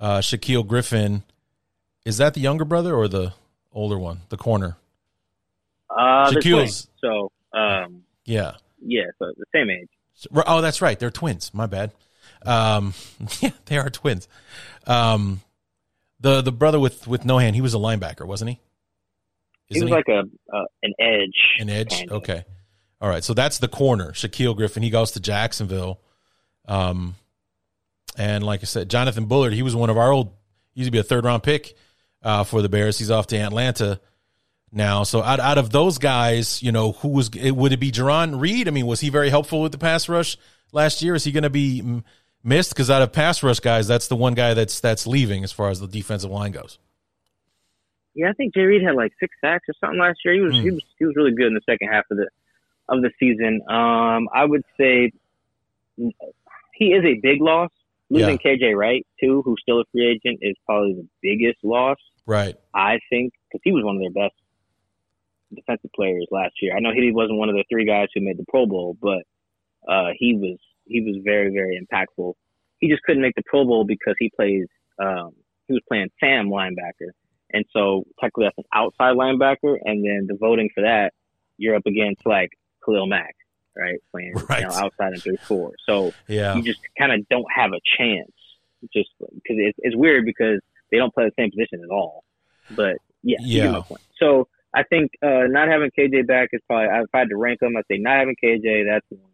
uh, Shaquill Griffin. Is that the younger brother or the older one, the corner? Uh, Shaquill's- so um, Yeah. yeah, so the same age. Oh, that's right. They're twins. My bad. Um, [LAUGHS] yeah, they are twins. Um, the the brother with with no hand, he was a linebacker, wasn't he? He Isn't was like a uh, an edge. An edge? kinda. Okay. All right. So that's the corner, Shaquill Griffin. He goes to Jacksonville. Um, and like I said, Jonathan Bullard, he was one of our old Used to be a third round pick uh, for the Bears. He's off to Atlanta now. So out out of those guys, you know, who was it, would it be Jarran Reed? I mean, was he very helpful with the pass rush last year? Is he going to be missed? Because out of pass rush guys, that's the one guy that's that's leaving as far as the defensive line goes. Yeah, I think Jay Reed had like six sacks or something last year. He was mm. he was he was really good in the second half of the of the season. Um, I would say he is a big loss. Losing yeah. KJ Wright too, who's still a free agent, is probably the biggest loss. Right. I think because he was one of their best defensive players last year. I know he wasn't one of the three guys who made the Pro Bowl, but uh, he was he was very very impactful. He just couldn't make the Pro Bowl because he plays um, he was playing Sam linebacker, and so technically that's an outside linebacker, and then the voting for that you're up against like Khalil Mack, right, playing right. You know, outside and three four. So yeah. you just kind of don't have a chance, just because it's, it's weird because they don't play the same position at all. But yeah, yeah. So I think uh, not having KJ back is probably if I had to rank them, I'd say not having KJ that's one.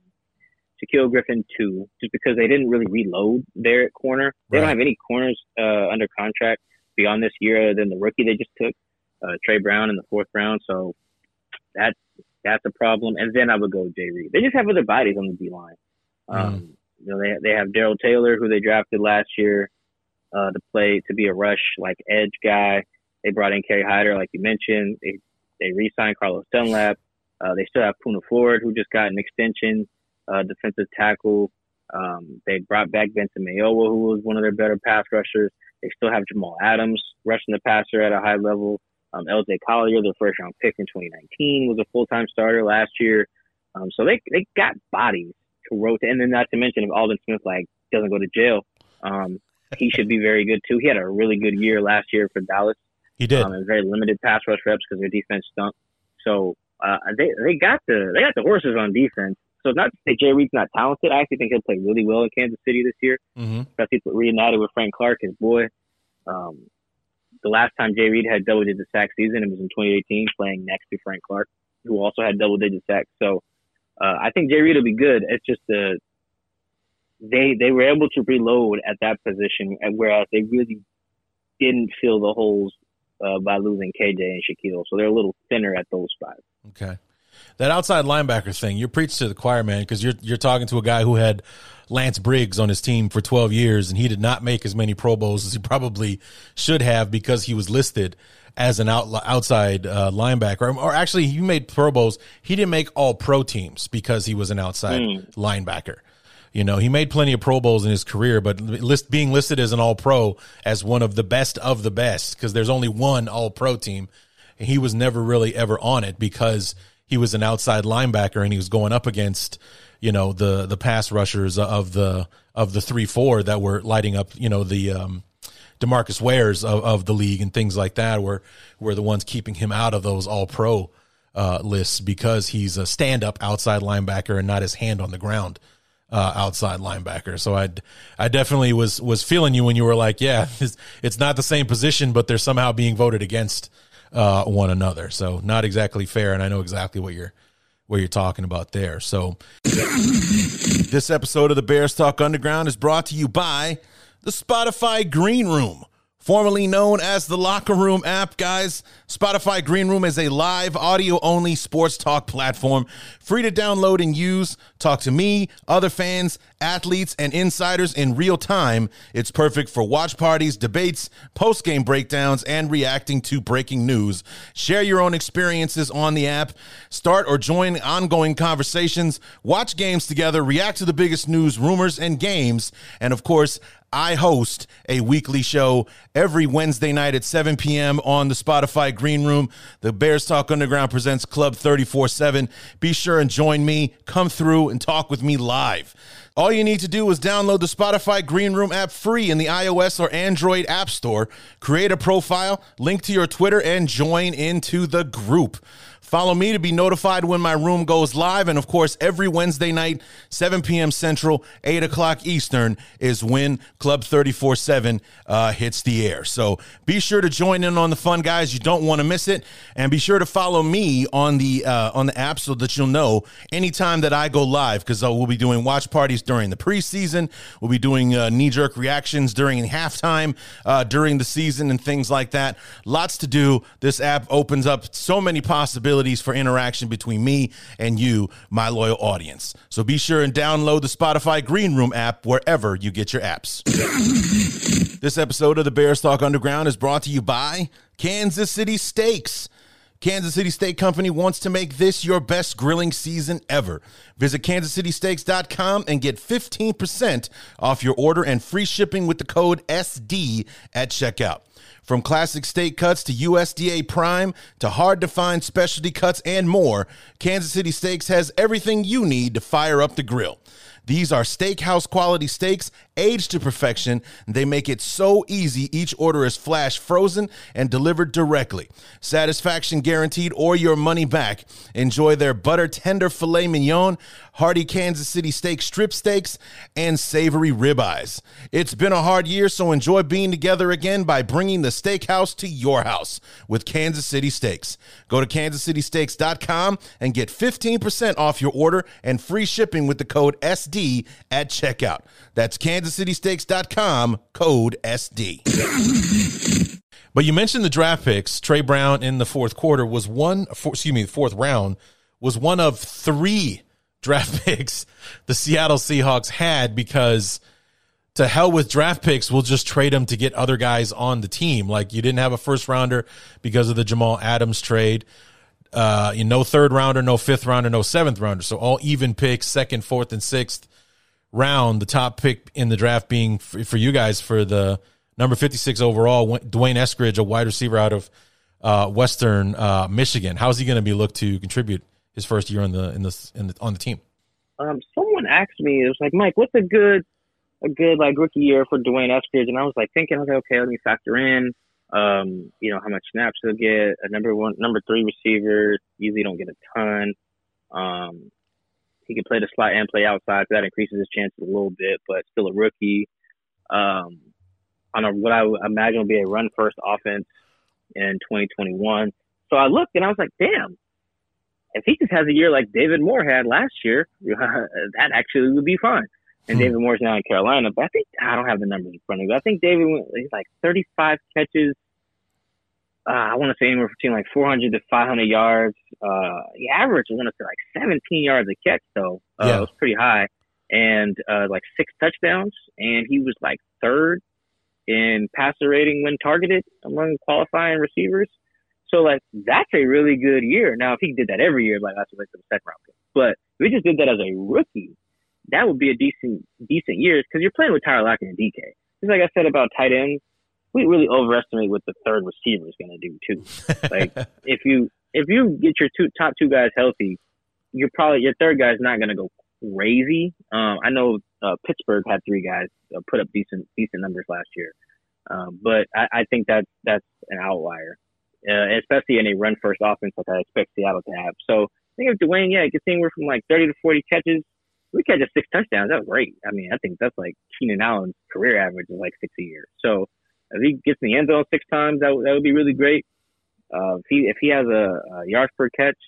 Shaquill Griffin two, just because they didn't really reload there at corner. They right. don't have any corners uh, under contract beyond this year other than the rookie they just took, uh, Tre Brown in the fourth round. So that's that's a problem. And then I would go Jay Reed. They just have other bodies on the D line. Mm. Um, you know, they they have Darrell Taylor, who they drafted last year uh, to play to be a rush like edge guy. They brought in Kerry Hyder, like you mentioned. They they re-signed Carlos Dunlap. Uh, they still have Poona Ford, who just got an extension, uh, defensive tackle. Um, they brought back Benson Mayowa, who was one of their better pass rushers. They still have Jamal Adams rushing the passer at a high level. Um, LJ Collier, their first round pick in 2019, was a full time starter last year. Um, so they they got bodies to rotate, and then not to mention if Aldon Smith like doesn't go to jail, um, he should be very good too. He had a really good year last year for Dallas. He did. Um, and very limited pass rush reps because their defense stunk. So uh, they they got the they got the horses on defense. So not to say Jay Reed's not talented. I actually think he'll play really well in Kansas City this year. Mm-hmm. Especially reunited with Frank Clark, his boy. Um, the last time Jay Reed had double digit sack season, it was in 2018, playing next to Frank Clark, who also had double digit sacks. So uh, I think Jay Reed will be good. It's just the they they were able to reload at that position, whereas they really didn't fill the holes uh, by losing KJ and Shaquill. So they're a little thinner at those spots. Okay. That outside linebacker thing, you preach to the choir, man, because you're you're talking to a guy who had Lance Briggs on his team for 12 years, and he did not make as many Pro Bowls as he probably should have because he was listed as an out, outside uh, linebacker. Or, actually, he made Pro Bowls. He didn't make all pro teams because he was an outside mm. linebacker. You know, he made plenty of Pro Bowls in his career, but list, being listed as an All Pro as one of the best of the best, because there's only one All Pro team, and he was never really ever on it because he was an outside linebacker and he was going up against, you know, the the pass rushers of the of the three four that were lighting up, you know, the um, Demarcus Wares of, of the league and things like that were were the ones keeping him out of those All Pro uh, lists because he's a stand up outside linebacker and not his hand on the ground uh, outside linebacker. So I, I definitely was was feeling you when you were like, yeah, [LAUGHS] it's, it's not the same position, but they're somehow being voted against uh, one another. So not exactly fair, and I know exactly what you're what you're talking about there. So this episode of the Bears Talk Underground is brought to you by the Spotify Green Room formerly known as the Locker Room app, guys. Spotify Green Room is a live audio only sports talk platform, free to download and use. Talk to me, other fans, athletes, and insiders in real time. It's perfect for watch parties, debates, post game breakdowns, and reacting to breaking news. Share your own experiences on the app, start or join ongoing conversations, watch games together, react to the biggest news, rumors, and games, and of course, I host a weekly show every Wednesday night at 7 p.m. on the Spotify Green Room. The Bears Talk Underground presents Club 34 7. Be sure and join me. Come through and talk with me live. All you need to do is download the Spotify Green Room app free in the iOS or Android App Store. Create a profile, link to your Twitter, and join into the group. Follow me to be notified when my room goes live. And of course, every Wednesday night, 7 p.m. Central, 8 o'clock Eastern, is when Club 34 7 uh, hits the air. So be sure to join in on the fun, guys. You don't want to miss it. And be sure to follow me on the uh, on the app so that you'll know anytime that I go live because uh, we'll be doing watch parties during the preseason. We'll be doing uh, knee jerk reactions during halftime uh, during the season and things like that. Lots to do. This app opens up so many possibilities for interaction between me and you, my loyal audience. So be sure and download the Spotify Green Room app wherever you get your apps. [COUGHS] this episode of the Bears Talk Underground is brought to you by Kansas City Steaks. Kansas City Steak Company wants to make this your best grilling season ever. Visit kansascitysteaks.com and get 15% off your order and free shipping with the code SD at checkout. From classic steak cuts to USDA prime to hard to find specialty cuts and more, Kansas City Steaks has everything you need to fire up the grill. These are steakhouse quality steaks aged to perfection. They make it so easy. Each order is flash frozen and delivered directly. Satisfaction guaranteed or your money back. Enjoy their butter tender filet mignon, hearty Kansas City steak strip steaks, and savory ribeyes. It's been a hard year, so enjoy being together again by bringing the steakhouse to your house with Kansas City Steaks. Go to kansascitysteaks.com and get 15% off your order and free shipping with the code SD at checkout. That's kansascitysteaks.com, code SD. But you mentioned the draft picks. Tre Brown in the fourth quarter was one, excuse me, the fourth round was one of three draft [LAUGHS] picks the Seattle Seahawks had because to hell with draft picks, we'll just trade them to get other guys on the team. Like you didn't have a first rounder because of the Jamal Adams trade. Uh, you know, no third rounder, no fifth rounder, no seventh rounder. So all even picks, second, fourth, and sixth round. The top pick in the draft being for, for you guys for the number 56 overall, D'Wayne Eskridge, a wide receiver out of uh, Western uh, Michigan. How's he going to be looked to contribute his first year in the in the, in the on the team? Um, someone asked me, it was like, Mike, what's a good a good like rookie year for D'Wayne Eskridge? And I was like thinking, like, okay, let me factor in, um, you know, how much snaps he'll get. A number one, number three receiver usually don't get a ton. Um, he can play the slot and play outside, so that increases his chances a little bit, but still a rookie. Um, on a, what I imagine will be a run first offense in 2021. So I looked and I was like, damn, if he just has a year like David Moore had last year, [LAUGHS] that actually would be fine. And hmm. David Moore's now in Carolina, but I think I don't have the numbers in front of me. I think David he's like 35 catches. Uh, I want to say anywhere between like 400 to 500 yards. Uh, the average I want to say like 17 yards a catch though. Uh, yeah. It was pretty high, and uh, like six touchdowns. And he was like third in passer rating when targeted among qualifying receivers. So like that's a really good year. Now if he did that every year, like that's a waste of a second round pick. But if he just did that as a rookie, that would be a decent decent year because you're playing with Tyler Lockett and DK. Just like I said about tight ends, we really overestimate what the third receiver is going to do too. [LAUGHS] like if you if you get your two top two guys healthy, you're probably your third guy's not going to go crazy. Um, I know uh, Pittsburgh had three guys uh, put up decent decent numbers last year, um, but I, I think that's that's an outlier, uh, especially in a run first offense like I expect Seattle to have. So I think if D'Wayne, yeah, gets anywhere from like 30 to 40 catches, we catch just six touchdowns. That's great. I mean, I think that's like Keenan Allen's career average is like six a year. So if he gets in the end zone six times, that that would be really great. Uh, if he if he has a, a yards per catch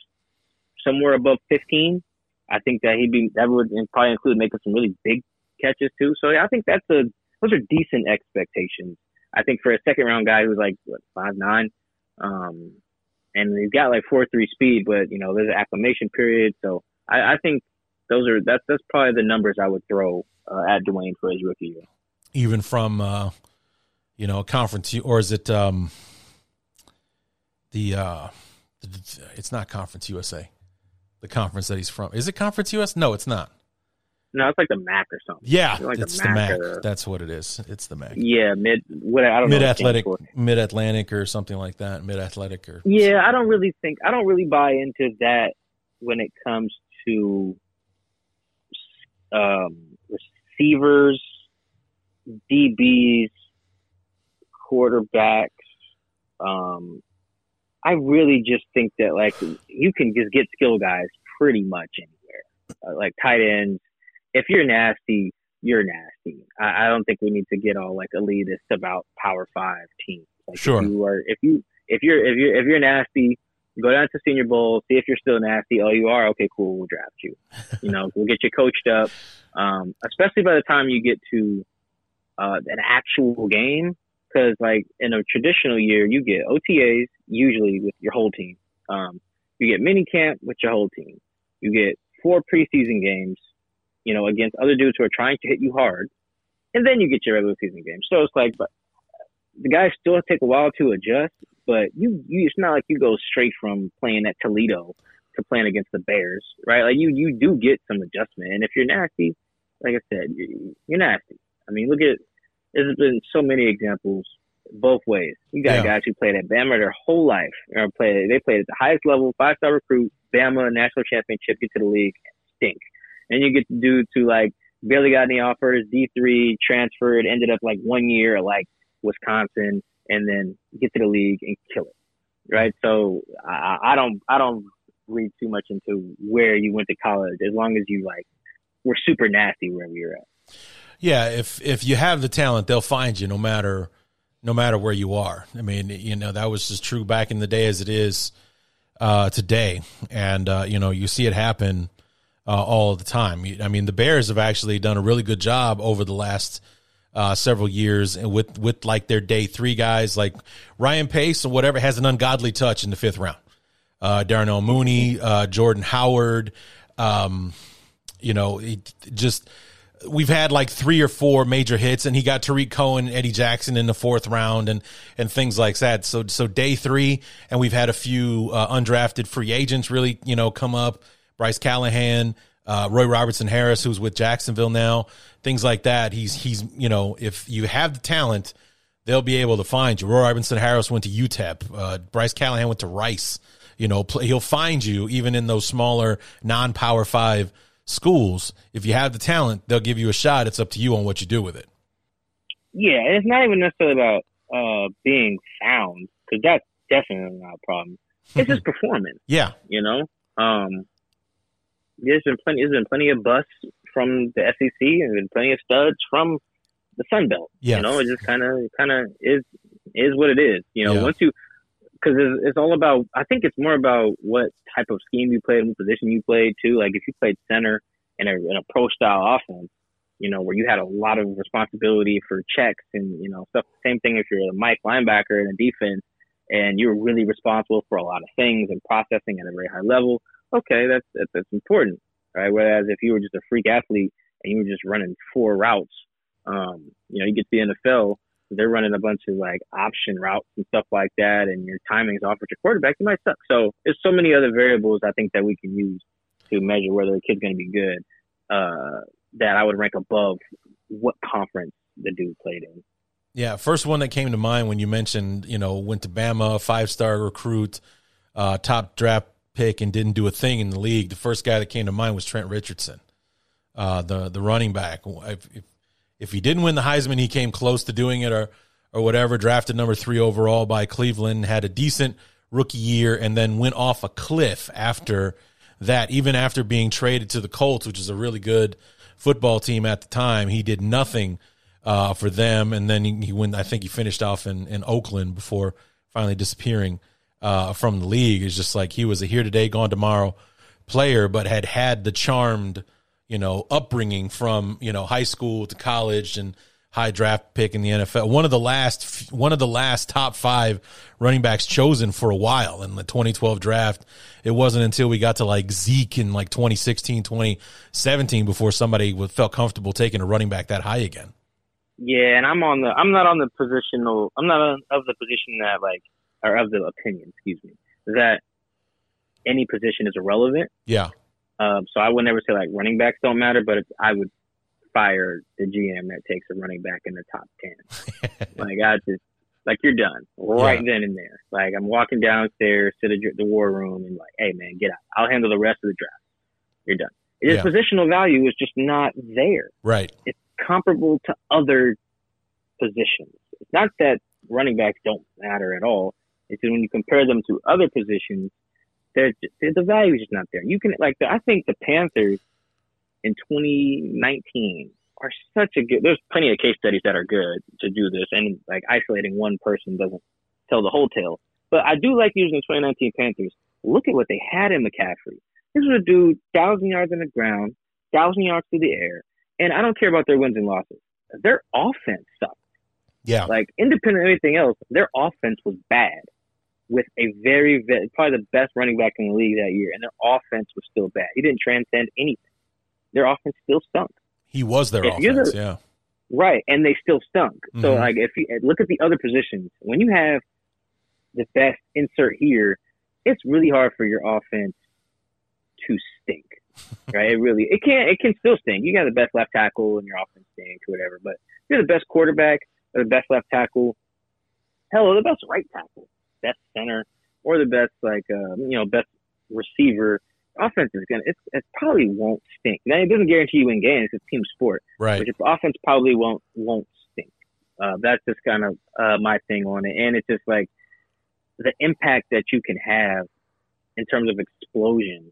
somewhere above 15, I think that he'd be that would probably include making some really big catches too. So yeah, I think that's a those are decent expectations. I think for a second round guy who's like what five nine, um, and he's got like four three speed, but you know there's an acclimation period. So I, I think those are that's that's probably the numbers I would throw uh, at D'Wayne for his rookie year. Even from uh, you know a conference, or is it um, the uh, it's not Conference USA the conference that he's from. Is it Conference US? No, it's not. No, it's like the MAC or something. Yeah, like it's the MAC. The MAC. Or, That's what it is. It's the MAC. Yeah, mid. What I don't mid athletic, mid Atlantic, or something like that. Mid athletic, or yeah, I don't really think I don't really buy into that when it comes to um, receivers, DBs, quarterbacks, um, I really just think that like you can just get skill guys pretty much anywhere, uh, like tight ends. If you're nasty, you're nasty. I, I don't think we need to get all like elitist about Power Five teams. Like sure. If you are, if you if you're if you're if you're nasty, go down to Senior Bowl, see if you're still nasty. Oh, you are. Okay, cool. We'll draft you. [LAUGHS] You know, we'll get you coached up. Um, especially by the time you get to uh, an actual game, because like in a traditional year, you get OTAs usually with your whole team. Um, you get mini camp with your whole team. You get four preseason games, you know, against other dudes who are trying to hit you hard, and then you get your regular season game. So it's like, but the guys still take a while to adjust. But you, you, it's not like you go straight from playing at Toledo to playing against the Bears, right? Like you, you do get some adjustment. And if you're nasty, like I said, you're nasty. I mean, look at there's been so many examples both ways. You got yeah. guys who played at Bama their whole life, or play they played at the highest level, five star recruit, Bama national championship, get to the league, stink. And you get to do to like barely got any offers, D three transferred, ended up like one year at like Wisconsin, and then get to the league and kill it. Right. So I, I don't I don't read too much into where you went to college as long as you like were super nasty wherever you're at. Yeah, if if you have the talent, they'll find you no matter no matter where you are. I mean, you know, that was as true back in the day as it is uh, today. And, uh, you know, you see it happen uh, all the time. I mean, the Bears have actually done a really good job over the last uh, several years with, with like their day three guys like Ryan Pace or whatever has an ungodly touch in the fifth round. Uh, Darnell Mooney, uh, Jordan Howard, um, you know, just – we've had like three or four major hits, and he got Tarik Cohen, Eddie Jackson in the fourth round, and and things like that. So so day three, and we've had a few uh, undrafted free agents really you know come up. Bryce Callahan, uh, Roy Robertson Harris, who's with Jacksonville now, things like that. He's he's you know if you have the talent, they'll be able to find you. Roy Robertson Harris went to UTEP. Uh, Bryce Callahan went to Rice. You know, he'll find you even in those smaller non-power five schools, if you have the talent, they'll give you a shot. It's up to you on what you do with it. Yeah, and it's not even necessarily about uh, being found because that's definitely not a problem. It's just [LAUGHS] performance. Yeah, you know, um, there's been plenty. There's been plenty of busts from the SEC and been plenty of studs from the Sun Belt. Yes. you know, it just kind of kind of is is what it is. You know, yeah. once you because it's, it's, all about. I think it's more about what type of scheme you played, and what position you played too. Like if you played center in a, in a pro style offense, you know, where you had a lot of responsibility for checks and you know stuff. Same thing if you're a Mike linebacker in a defense and you're really responsible for a lot of things and processing at a very high level. Okay, that's that's, that's important, right? Whereas if you were just a freak athlete and you were just running four routes, um, you know, you get to the NFL they're running a bunch of like option routes and stuff like that, and your timing's off with your quarterback, you might suck. So there's so many other variables I think that we can use to measure whether a kid's going to be good. Uh, that I would rank above what conference the dude played in. Yeah, first one that came to mind when you mentioned, you know, went to Bama, five star recruit, uh, top draft pick, and didn't do a thing in the league. The first guy that came to mind was Trent Richardson, uh, the the running back. If, if if he didn't win the Heisman, he came close to doing it or or whatever. Drafted number three overall by Cleveland, had a decent rookie year, and then went off a cliff after that. Even after being traded to the Colts, which is a really good football team at the time, he did nothing uh, for them. And then he, he, went. I think he finished off in in Oakland before finally disappearing uh, from the league. It's just like he was a here today, gone tomorrow player, but had had the charmed you know, upbringing from, you know, high school to college and high draft pick in the NFL. One of the last, one of the last top five running backs chosen for a while in the 2012 draft. It wasn't until we got to like Zeke in like 2016, 2017 before somebody felt comfortable taking a running back that high again. Yeah, and I'm on the, I'm not on the positional, I'm not of the position that like, or of the opinion, excuse me, that any position is irrelevant. Yeah. Um, so I would never say like running backs don't matter, but I would fire the GM that takes a running back in the top ten. [LAUGHS] like I just like you're done right yeah. then and there. Like I'm walking downstairs to the the war room and like, hey man, get out. I'll handle the rest of the draft. You're done. His yeah. positional value is just not there. Right. It's comparable to other positions. It's not that running backs don't matter at all. It's when you compare them to other positions, they're, the value is just not there. You can like I think the Panthers in 2019 are such a good. There's plenty of case studies that are good to do this, and like isolating one person doesn't tell the whole tale. But I do like using the 2019 Panthers. Look at what they had in McCaffrey. This was a dude thousand yards in the ground, thousand yards through the air, and I don't care about their wins and losses. Their offense sucked. Yeah, like independent of anything else, their offense was bad. With a very, very probably the best running back in the league that year, and their offense was still bad. He didn't transcend anything. Their offense still stunk. He was their if offense, the, yeah. Right, and they still stunk. Mm-hmm. So like if you look at the other positions, when you have the best insert here, it's really hard for your offense to stink. [LAUGHS] Right? it really it can it can still stink. You got the best left tackle and your offense stinks or whatever, but you're the best quarterback or the best left tackle, hell, the best right tackle, best center, or the best like uh, you know best receiver offense is gonna it's, it probably won't stink. Now it doesn't guarantee you win games. It's a team sport, right? But your offense probably won't won't stink. Uh, that's just kind of uh, my thing on it, and it's just like the impact that you can have in terms of explosion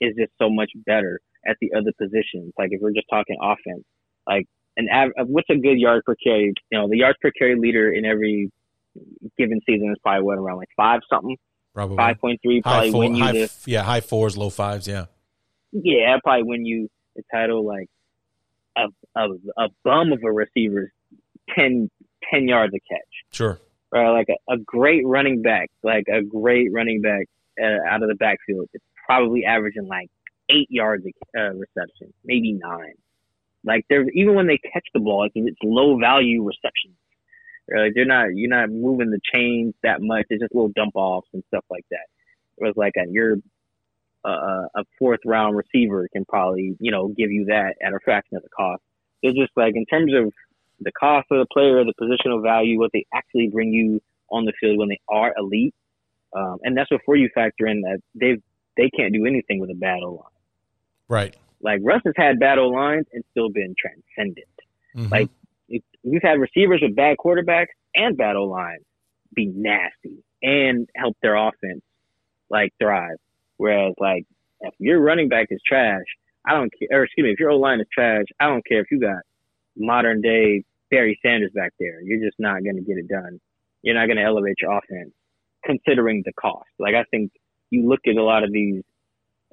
is just so much better at the other positions. Like if we're just talking offense, like an av- what's a good yard per carry? You know, the yards per carry leader in every given season is probably what around like five something. Probably five point three. Probably four, win you high, the yeah high fours, low fives. Yeah. Yeah, probably win you the title like a a, a bum of a receiver's 10, 10 yards a catch. Sure. Right, like a, a great running back, like a great running back uh, out of the backfield. It's probably averaging like eight yards a uh, reception, maybe nine. Like they're even when they catch the ball, it's, it's low value receptions like they're not you're not moving the chains that much. It's just little dump offs and stuff like that. It was like a, you're uh, a fourth round receiver can probably you know give you that at a fraction of the cost. It's just like in terms of the cost of the player, the positional value, what they actually bring you on the field when they are elite, um, and that's before you factor in that they they can't do anything with a bad O line. Right. Like Russ has had bad O lines and still been transcendent. Mm-hmm. Like we've had receivers with bad quarterbacks and bad O line be nasty and help their offense like thrive. Whereas like if your running back is trash, I don't care. Or excuse me, if your O line is trash, I don't care if you got modern day Barry Sanders back there. You're just not going to get it done. You're not going to elevate your offense, considering the cost. Like I think you look at a lot of these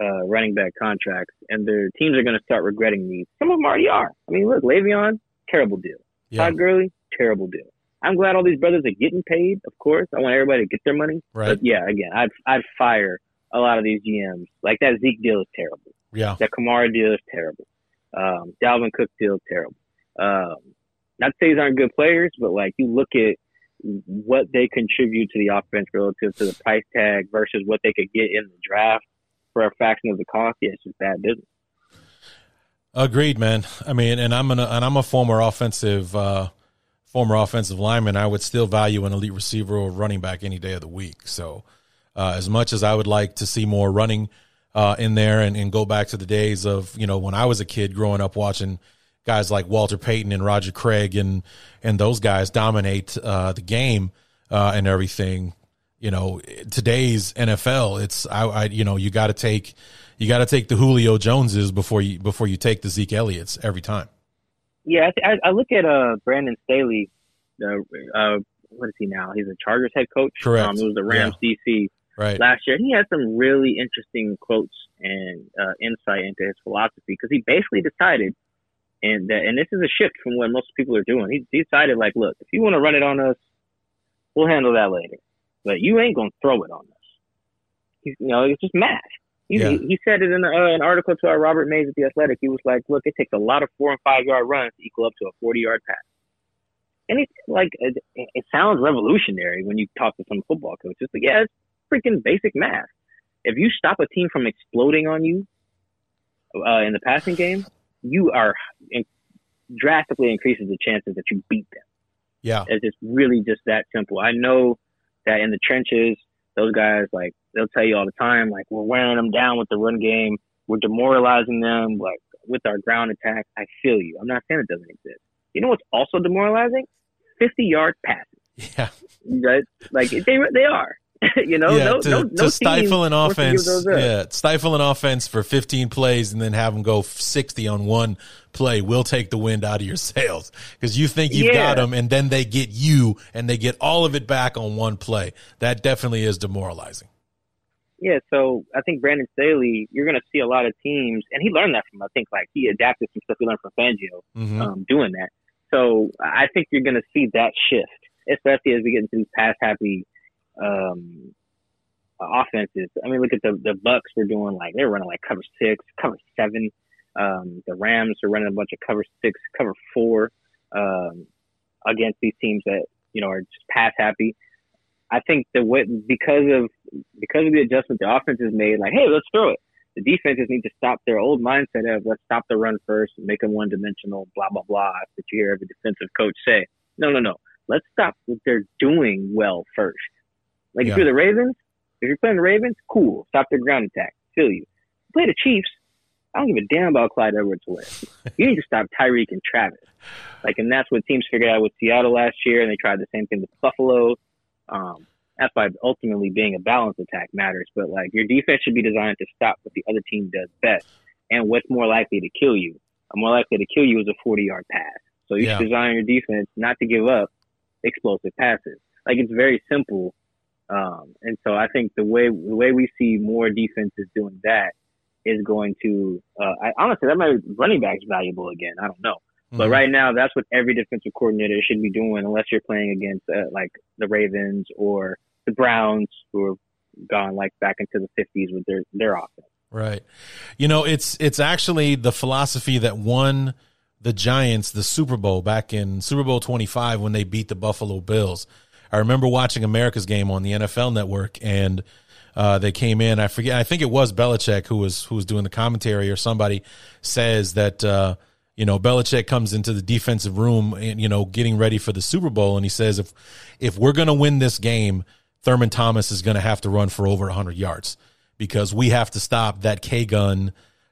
uh, running back contracts, and their teams are going to start regretting these. Some of them already are. I mean, look, Le'Veon, terrible deal. Yeah. Todd Gurley, terrible deal. I'm glad all these brothers are getting paid. Of course, I want everybody to get their money. Right. But yeah, again, I'd I'd fire a lot of these GMs. Like that Zeke deal is terrible. Yeah. That Kamara deal is terrible. Um, Dalvin Cook deal is terrible. Um, not to say these aren't good players, but like you look at what they contribute to the offense relative to the price tag versus what they could get in the draft for a fraction of the cost. Yeah, it's just bad business. Agreed, man. I mean, and I'm an and I'm a former offensive uh, former offensive lineman. I would still value an elite receiver or running back any day of the week. So, uh, as much as I would like to see more running uh, in there and, and go back to the days of you know when I was a kid growing up watching guys like Walter Payton and Roger Craig and and those guys dominate uh, the game uh, and everything. You know, today's NFL, it's I, I you know you got to take you got to take the Julio Joneses before you before you take the Zeke Elliott's every time. Yeah, I, I look at uh Brandon Staley. The uh, what is he now? He's a Chargers head coach. Correct. Um, it was the Rams yeah. DC right. last year. He had some really interesting quotes and uh, insight into his philosophy because he basically decided, and that, and this is a shift from what most people are doing. He, he decided like, look, if you want to run it on us, we'll handle that later, but you ain't gonna throw it on us. He's, you know, it's just math. He, yeah. he said it in uh, an article to our Robert Mays at the Athletic. He was like, "Look, it takes a lot of four and five yard runs to equal up to a forty yard pass." And it's like it, it sounds revolutionary when you talk to some football coaches, but yeah, it's freaking basic math. If you stop a team from exploding on you uh, in the passing game, you are in, drastically increases the chances that you beat them. Yeah, it's just really just that simple. I know that in the trenches, those guys like they'll tell you all the time, like we're wearing them down with the run game, we're demoralizing them, like with our ground attack. I feel you. I'm not saying it doesn't exist. You know what's also demoralizing? 50 yard passes. Yeah. Right? Like they they are. [LAUGHS] you know, yeah, no, to, no, to no stifle an wants to give offense, yeah, stifle an offense for 15 plays and then have them go 60 on one play will take the wind out of your [LAUGHS] sails because you think you've got them and then they get you and they get all of it back on one play. That definitely is demoralizing. Yeah, so I think Brandon Staley, you're going to see a lot of teams, and he learned that from, I think, like he adapted some stuff he learned from Fangio Mhm. um, doing that. So I think you're going to see that shift, especially as we get into these pass happy um, offenses. I mean, look at the the Bucs were doing like they're running like cover six, cover seven. Um, the Rams are running a bunch of cover six, cover four um, against these teams that you know are just pass happy. I think the way because of because of the adjustment the offense has made, like, hey, let's throw it. The defenses need to stop their old mindset of let's stop the run first, make them one dimensional, blah blah blah. That you hear every defensive coach say. No, no, no. Let's stop what they're doing well first. Like Yeah. if you're the Ravens, if you're playing the Ravens, cool. Stop their ground attack. Feel you. Play the Chiefs. I don't give a damn about Clyde Edwards Helaire. You need to stop Tyreek and Travis. Like, and that's what teams figured out with Seattle last year, and they tried the same thing with Buffalo. Um, that's why ultimately being a balanced attack matters. But like, your defense should be designed to stop what the other team does best, and what's more likely to kill you. Uh, More likely to kill you is a 40-yard pass. So you Yeah. should design your defense not to give up explosive passes. Like it's very simple. Um, and so I think the way the way we see more defenses doing that is going to. Uh, I, honestly, that might be running backs valuable again. I don't know, but Mhm. right now that's what every defensive coordinator should be doing, unless you're playing against uh, like the Ravens or the Browns, who have gone like back into the 50s with their their offense. Right. You know, it's it's actually the philosophy that won the Giants the Super Bowl back in Super Bowl 25 when they beat the Buffalo Bills. I remember watching America's game on the NFL network and uh, they came in. I forget. I think it was Belichick who was who was doing the commentary, or somebody says that uh, you know Belichick comes into the defensive room, and, you know, getting ready for the Super Bowl, and he says if if we're going to win this game, Thurman Thomas is going to have to run for over 100 yards because we have to stop that K gun,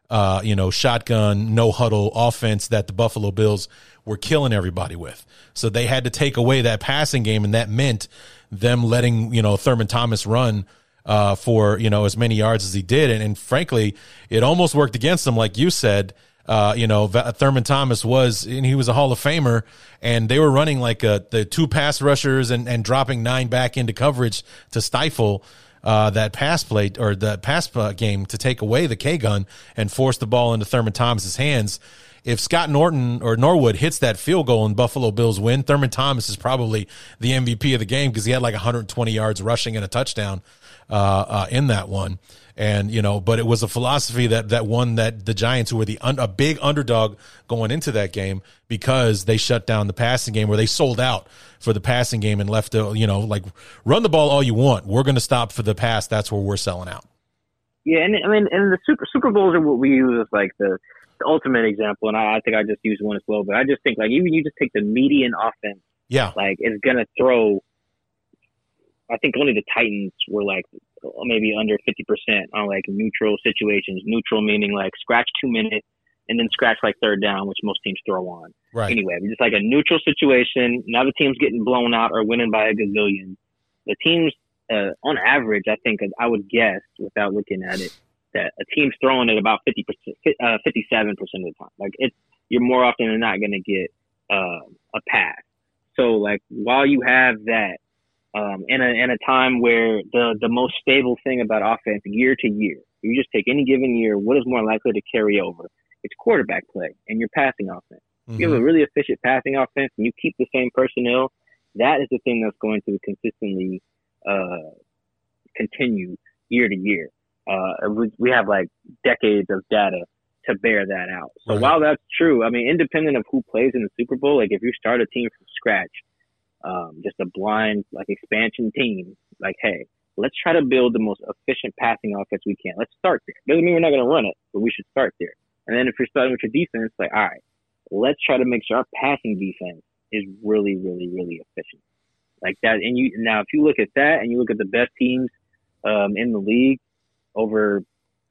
uh, you know, shotgun, no huddle offense that the Buffalo Bills were killing everybody with. So they had to take away that passing game, and that meant them letting you know Thurman Thomas run uh, for you know as many yards as he did, and, and frankly, it almost worked against him, like you said. Uh, you know, Thurman Thomas was, and he was a Hall of Famer, and they were running like a, the two pass rushers and, and dropping nine back into coverage to stifle uh, that pass play or the pass uh, game to take away the K gun and force the ball into Thurman Thomas's hands. If Scott Norton or Norwood hits that field goal and Buffalo Bills win, Thurman Thomas is probably the MVP of the game because he had like 120 yards rushing and a touchdown uh, uh, in that one. And you know, but it was a philosophy that that won that the Giants, who were the un, a big underdog going into that game, because they shut down the passing game, where they sold out for the passing game and left the you know like run the ball all you want. We're going to stop for the pass. That's where we're selling out. Yeah, and I mean, and the Super Super Bowls are what we use as like the, the ultimate example, and I, I think I just used one as well. But I just think like even you just take the median offense, Yeah, like is gonna throw. I think only the Titans were like maybe under fifty percent on like neutral situations. Neutral meaning like scratch two minutes and then scratch like third down, which most teams throw on. right. Anyway, just like a neutral situation. Now the team's getting blown out or winning by a gazillion. The teams, uh, on average, I think I would guess without looking at it that a team's throwing it about 50%, uh, 57% of the time. Like it's, you're more often than not going to get, uh, a pass. So like while you have that, um, in a, in a time where the, the most stable thing about offense year to year, you just take any given year, what is more likely to carry over? It's quarterback play and your passing offense. If you have a really efficient passing offense and you keep the same personnel, that is the thing that's going to consistently uh, continue year to year. Uh, we, we have like decades of data to bear that out. So Right. while that's true, I mean, independent of who plays in the Super Bowl, like if you start a team from scratch, um, just a blind like expansion team, like hey, let's try to build the most efficient passing offense we can. Let's start there. Doesn't mean we're not going to run it, but we should start there. And then if you're starting with your defense, like all right, let's try to make sure our passing defense is really, really, really efficient. Like that. And you now, if you look at that and you look at the best teams um, in the league over,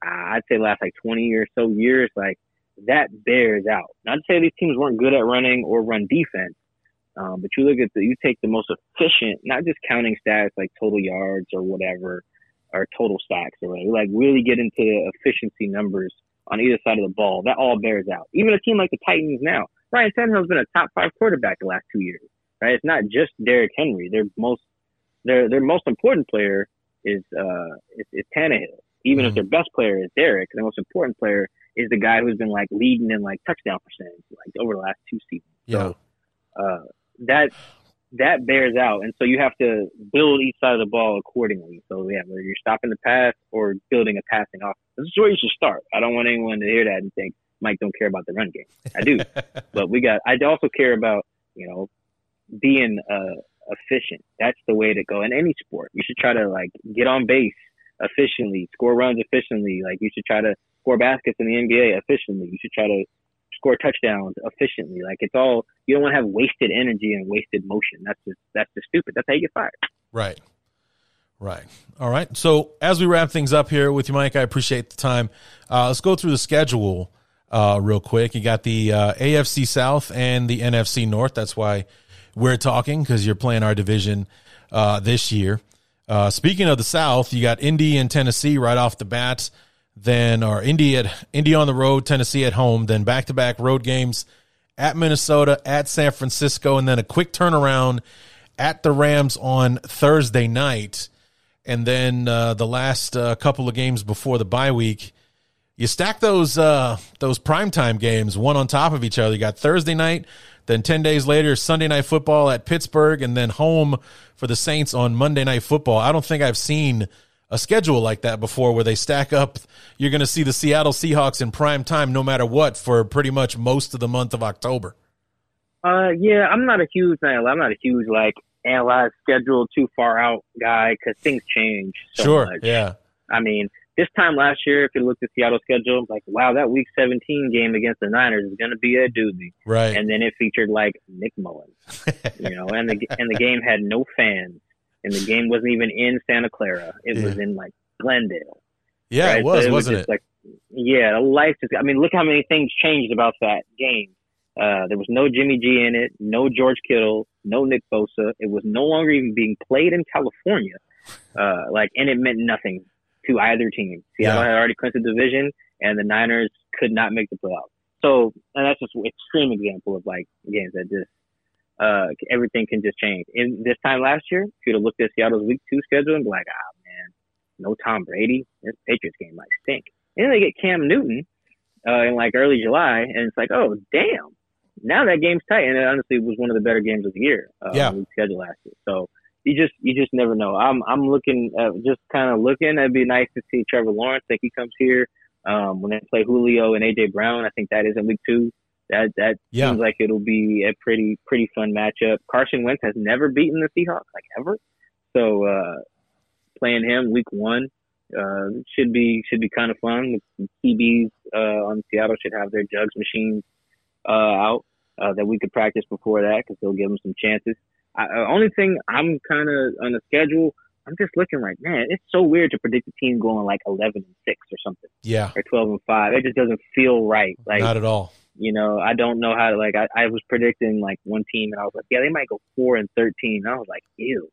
I'd say last like 20 or so years, like that bears out. Not to say these teams weren't good at running or run defense, Um, but you look at the, you take the most efficient, not just counting stats like total yards or whatever, or total sacks or whatever. Like really get into the efficiency numbers on either side of the ball. That all bears out. Even a team like the Titans now, Ryan Tannehill's been a top five quarterback the last two years. Right? It's not just Derrick Henry. Their most their their most important player is uh is, is Tannehill. Even mm-hmm. if their best player is Derrick, the most important player is the guy who's been like leading in like touchdown percentage like over the last two seasons. Yeah. So uh, that that bears out, and so you have to build each side of the ball accordingly. So yeah, whether you're stopping the pass or building a passing offense, this is where you should start. I don't want anyone to hear that and think Mike don't care about the run game. I do, [LAUGHS] but we got. I also care about you know being uh, efficient. That's the way to go in any sport. You should try to like get on base efficiently, score runs efficiently. Like you should try to score baskets in the NBA efficiently. You should try to score touchdowns efficiently. Like it's all you don't want to have wasted energy and wasted motion. That's just that's just stupid. That's how you get fired. Right. Right. All right. So as we wrap things up here with you, Mike, I appreciate the time. Uh, let's go through the schedule uh, real quick. You got the uh, AFC South and the NFC North. That's why we're talking because you're playing our division uh, this year. Uh, speaking of the South, you got Indy and Tennessee right off the bat. Then, or Indy at Indy on the road, Tennessee at home. Then back to back road games at Minnesota, at San Francisco, and then a quick turnaround at the Rams on Thursday night. And then uh, the last uh, couple of games before the bye week, you stack those uh, those primetime games one on top of each other. You got Thursday night then 10 days later, Sunday night football at Pittsburgh, and then home for the Saints on Monday night football. I don't think I've seen a schedule like that before where they stack up. You're going to see the Seattle Seahawks in prime time no matter what for pretty much most of the month of October. Uh, yeah, I'm not a huge, I'm not a huge like analyze schedule too far out guy because things change so sure, much. Yeah. I mean, this time last year, if you looked at Seattle schedule, like, wow, that Week 17 game against the Niners is going to be a doozy. Right. And then it featured like Nick Mullens, [LAUGHS] you know, and the and the game had no fans, and the game wasn't even in Santa Clara. It yeah. was in like Glendale. Yeah, right? it was, so it wasn't was it? Like, yeah, life just. I mean, look how many things changed about that game. Uh, there was no Jimmy G in it, no George Kittle, no Nick Bosa. It was no longer even being played in California. [LAUGHS] Uh, like, and it meant nothing to either team. Seattle yeah. had already clinched the division, and the Niners could not make the playoffs. So, and that's just an extreme example of like games that just uh, everything can just change. In this time last year, if you'd have looked at Seattle's Week Two schedule and be like, ah man, no Tom Brady, this Patriots game might stink. And then they get Cam Newton uh, in like early July, and it's like, oh damn, now that game's tight. And it honestly was one of the better games of the year. Uh, yeah, we scheduled last year. So you just you just never know. I'm I'm looking at, just kind of looking. It'd be nice to see Trevor Lawrence. I think he comes here um, when they play Julio and AJ Brown. I think that is in week two. That that yeah. seems like it'll be a pretty pretty fun matchup. Carson Wentz has never beaten the Seahawks like ever, so uh, playing him week one uh, should be should be kind of fun. The TBs uh, on Seattle should have their jugs machines uh, out uh, that we could practice before that because they'll give them some chances. I, uh, only thing I'm kind of on the schedule. I'm just looking like, man, it's so weird to predict a team going like 11 and six or something. Yeah. Or 12 and five. It just doesn't feel right. Like not at all. You know, I don't know how to like. I, I was predicting like one team, and I was like, yeah, they might go four and 13. And I was like, ew.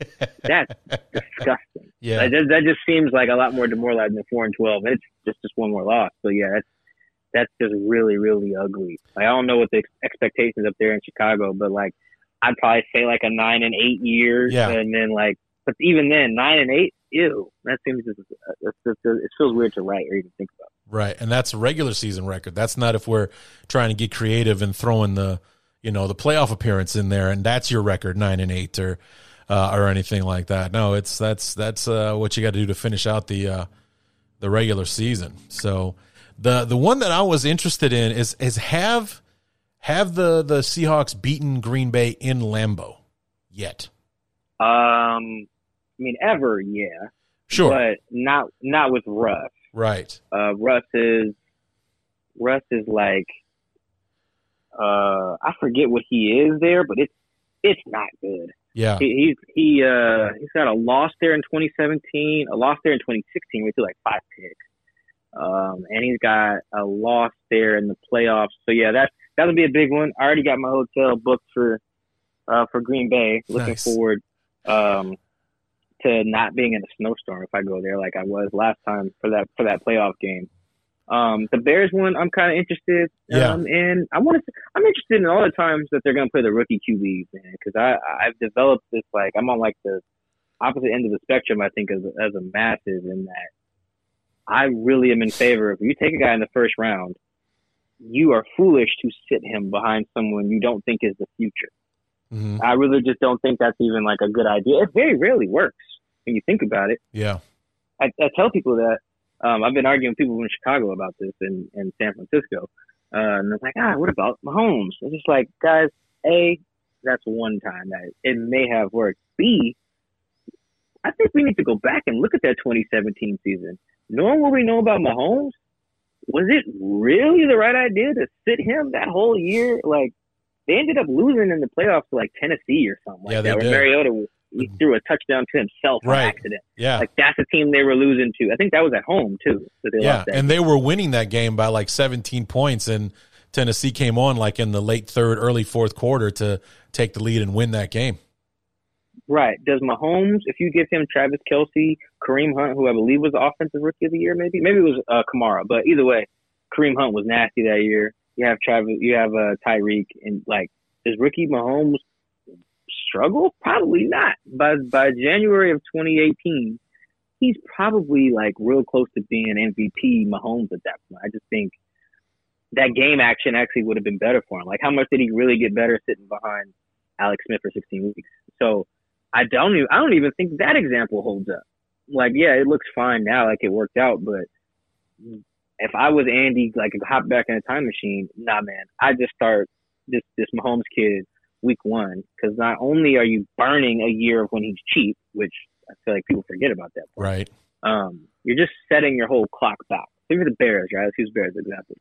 [LAUGHS] That's disgusting. Yeah, like, that, that just seems like a lot more demoralizing than four and twelve. And it's just just one more loss. So yeah, that's that's just really really ugly. Like, I don't know what the expectations up there in Chicago, but like I'd probably say like a nine and eight years, yeah. and then like, but even then, nine and eight, ew, that seems just, uh, it feels weird to write or even think about. Right, and that's a regular season record. That's not if we're trying to get creative and throwing the, you know, the playoff appearance in there, and that's your record, nine and eight, or uh, or anything like that. No, it's that's that's uh, what you got to do to finish out the uh, the regular season. So the the one that I was interested in is is have have the the Seahawks beaten Green Bay in Lambeau yet? Um, I mean, ever, yeah. Sure, but not not with Russ. Right. Uh, Russ is Russ is like uh, I forget what he is there, but it's it's not good. Yeah, he, he's he uh he's got a loss there in 2017, a loss there in 2016. We threw like five picks, um, and he's got a loss there in the playoffs. So yeah, that's that'll be a big one. I already got my hotel booked for uh, for Green Bay. Looking Nice. forward um, to not being in a snowstorm if I go there like I was last time for that for that playoff game. Um, the Bears one, I'm kind of interested. Yeah. Um, and I want to. I'm interested in all the times that they're going to play the rookie QBs, man, because I I've developed this like I'm on like the opposite end of the spectrum. I think as a- as a masses in that I really am in favor of you take a guy in the first round, you are foolish to sit him behind someone you don't think is the future. Mhm. I really just don't think that's even like a good idea. It very rarely works when you think about it. Yeah. I, I tell people that um, I've been arguing with people in Chicago about this and, in San Francisco. Uh, and they're like, ah, what about Mahomes? It's just like, guys, A, that's one time that it may have worked. B, I think we need to go back and look at that 2017 season. Knowing what we know about Mahomes, was it really the right idea to sit him that whole year? Like, they ended up losing in the playoffs to like Tennessee or something like Yeah, they that. Where. Mariota was- he threw a touchdown to himself Right. accident. Yeah. Like that's a team they were losing to. I think that was at home too. yeah. lost that And they were winning that game by like 17 points, and Tennessee came on like in the late third, early fourth quarter to take the lead and win that game. Right. Does Mahomes, if you give him Travis Kelce, Kareem Hunt, who I believe was the offensive rookie of the year, maybe, maybe it was uh, Kamara, but either way, Kareem Hunt was nasty that year. You have Travis, you have uh, Tyreek, and like, does rookie Mahomes struggle? Probably not. By by January of 2018, he's probably like real close to being MVP Mahomes at that point. I just think that game action actually would have been better for him. Like, how much did he really get better sitting behind Alex Smith for 16 weeks? So I don't even I don't even think that example holds up. Like, yeah, it looks fine now, like it worked out, but if I was Andy, like hop back in a time machine, nah, man, I just start this this Mahomes kid week one because not only are you burning a year of when he's cheap, which I feel like people forget about that. Part, Right. um, you're just setting your whole clock back. Think of the Bears, right? Let's use Bears example.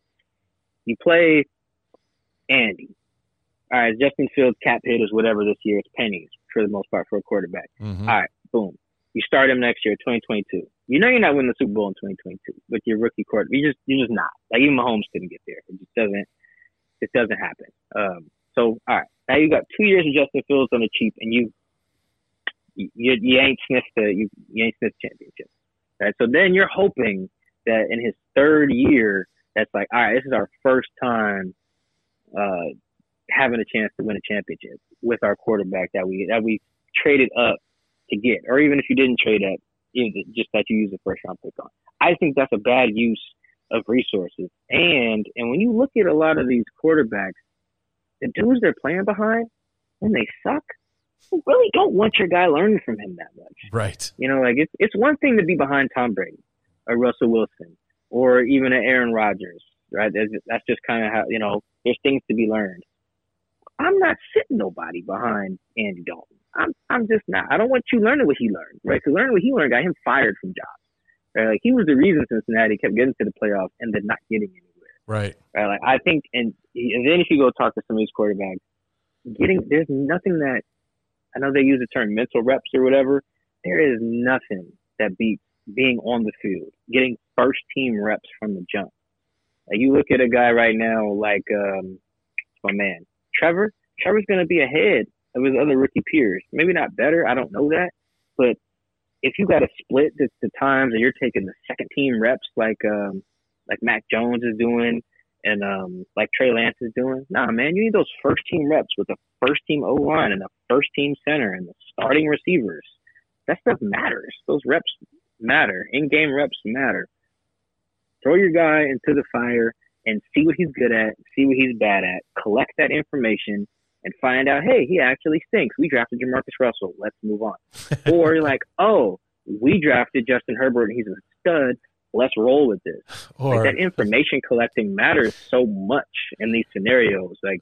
You play Andy. All right, Justin Fields cap hit is whatever this year. It's pennies for the most part for a quarterback. Mhm. All right, boom. You start him next year, 2022. You know you're not winning the Super Bowl in 2022 with your rookie quarterback. You just you're just not. Like even Mahomes couldn't get there. It just doesn't. It doesn't happen. Um, so all right, now you got two years of Justin Fields on the cheap, and you you, you ain't sniffed the you, you ain't sniffed championship. Right. So then you're hoping that in his third year, that's like, all right, this is our first time uh, having a chance to win a championship with our quarterback that we that we traded up to get, or even if you didn't trade up, just that you use the first round pick on. I think that's a bad use of resources. And and when you look at a lot of these quarterbacks, the dudes they're playing behind, when they suck, you really don't want your guy learning from him that much. Right. You know, like it's it's one thing to be behind Tom Brady or Russell Wilson or even an Aaron Rodgers, right? That's, that's just kind of how you know. There's things to be learned. I'm not sitting nobody behind Andy Dalton. I'm I'm just not. I don't want you learning what he learned, right? Because learning what he learned got him fired from jobs. Right? Like he was the reason Cincinnati kept getting to the playoffs and then not getting anywhere. Right. Right? Like I think, and and then if you go talk to some of these quarterbacks, getting there's nothing that I know they use the term mental reps or whatever. There is nothing that beats being on the field, getting first team reps from the jump. Like you look at a guy right now, like um, my man Trevor. Trevor's going to be ahead of his other rookie peers. Maybe not better. I don't know that, but if you got to split the, the times and you're taking the second team reps, like um, like Mac Jones is doing, and um, like Trey Lance is doing, nah, man, you need those first team reps with the first team O line and the first team center and the starting receivers. That stuff matters. Those reps matter. In game reps matter. Throw your guy into the fire and see what he's good at, see what he's bad at, collect that information, and find out, hey, he actually stinks. We drafted Jamarcus Russell. Let's move on. [LAUGHS] or you're like, oh, we drafted Justin Herbert and he's a stud. Let's roll with this. Or Like that information collecting matters so much in these scenarios. Like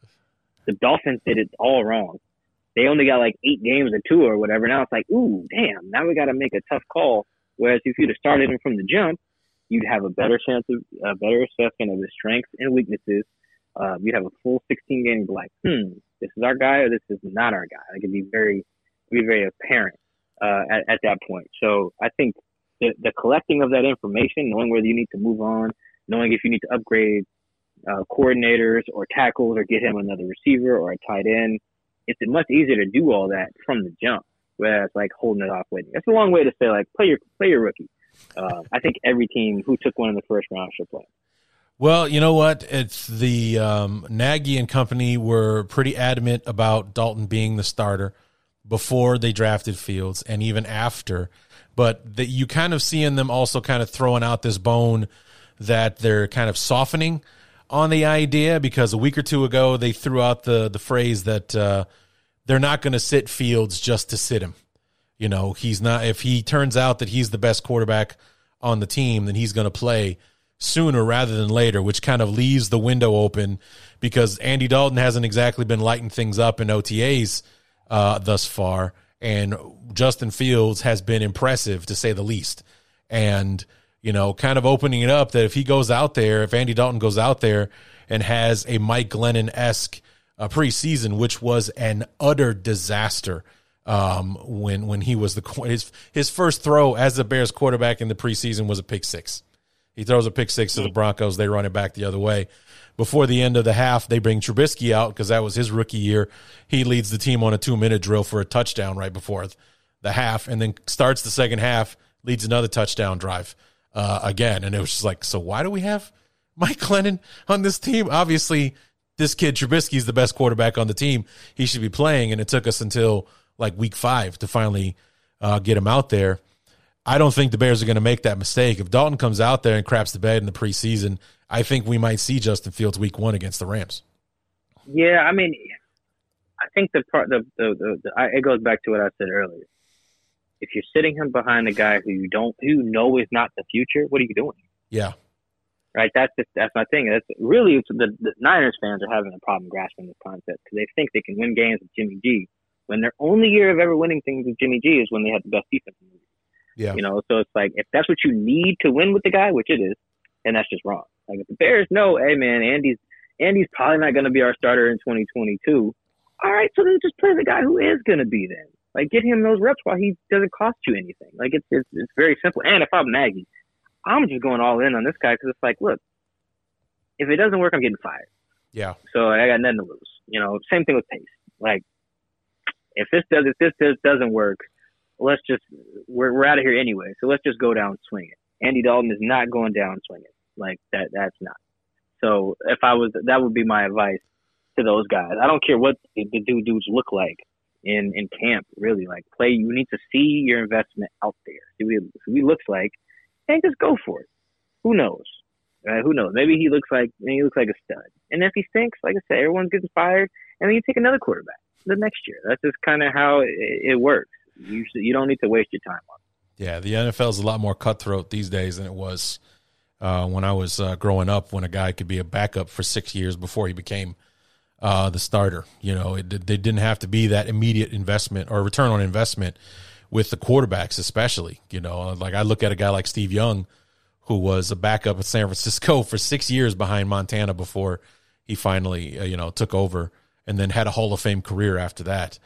the Dolphins did it all wrong. They only got like eight games or two or whatever. Now it's like, ooh, damn, now we got to make a tough call. Whereas if you'd have started him from the jump, you'd have a better chance of a better assessment of his strengths and weaknesses. Uh, you'd have a full 16 games like, hmm, this is our guy or this is not our guy. Like it'd be very, it'd be very apparent uh, at, at that point. So I think the, the collecting of that information, knowing whether you need to move on, knowing if you need to upgrade uh, coordinators or tackles or get him another receiver or a tight end, it's much easier to do all that from the jump, whereas like holding it off waiting. That's a long way to say like play your play your rookie. Uh, I think every team who took one in the first round should play. Well, you know what? It's the um, Nagy and company were pretty adamant about Dalton being the starter before they drafted Fields and even after. But that you kind of seeing them also kind of throwing out this bone that they're kind of softening on the idea because a week or two ago they threw out the the phrase that uh, they're not going to sit Fields just to sit him. You know, he's not. If he turns out that he's the best quarterback on the team, then he's going to play sooner rather than later, which kind of leaves the window open because Andy Dalton hasn't exactly been lighting things up in OTAs uh, thus far, and Justin Fields has been impressive to say the least. And you know, kind of opening it up that if he goes out there, if Andy Dalton goes out there and has a Mike Glennon esque uh, preseason, which was an utter disaster um, when when he was the his his first throw as the Bears quarterback in the preseason was a pick six. He throws a pick six to the Broncos. They run it back the other way. Before the end of the half, they bring Trubisky out because that was his rookie year. He leads the team on a two minute drill for a touchdown right before the half, and then starts the second half, leads another touchdown drive uh, again. And it was just like, so why do we have Mike Glennon on this team? Obviously, this kid Trubisky is the best quarterback on the team. He should be playing, and it took us until like week five to finally uh, get him out there. I don't think the Bears are going to make that mistake. If Dalton comes out there and craps the bed in the preseason, I think we might see Justin Fields week one against the Rams. Yeah, I mean, I think the part the the, the, the it goes back to what I said earlier if you're sitting him behind a guy who you don't who you know is not the future, what are you doing? Yeah. Right. That's just, that's my thing. That's really the, the Niners fans are having a problem grasping this concept because they think they can win games with Jimmy G when their only year of ever winning things with Jimmy G is when they had the best defense in the league. Yeah. You know, so it's like if that's what you need to win with the guy, which it is, and that's just wrong. Like if the Bears know, hey man, Andy's Andy's probably not going to be our starter in 2022. All right, so then just play the guy who is going to be then. Like get him those reps while he doesn't cost you anything. Like it's it's, it's very simple. And if I'm Nagy, I'm just going all in on this guy because it's like, look, if it doesn't work, I'm getting fired. Yeah. So I got nothing to lose. You know, same thing with Pace. Like if this does if this does, doesn't work, let's just we're we're out of here anyway. So let's just go down swinging. Andy Dalton is not going down swinging. Like that that's not. So if I was that would be my advice to those guys. I don't care what the, the dudes look like in in camp. Really, like play. You need to see your investment out there. See what, he looks like, and just go for it. Who knows? Uh, who knows? Maybe he looks like he looks like a stud. And if he stinks, like I said, everyone's getting fired, and then you take another quarterback the next year. That's just kind of how it, it works. You you don't need to waste your time on. It. Yeah, the NFL is a lot more cutthroat these days than it was uh, when I was uh, growing up. When a guy could be a backup for six years before he became uh, the starter. You know, it, they didn't have to be that immediate investment or return on investment with the quarterbacks, especially. You know, like I look at a guy like Steve Young, who was a backup at San Francisco [LAUGHS] for six years behind Montana before he finally, uh, you know, took over and then had a Hall of Fame career after that,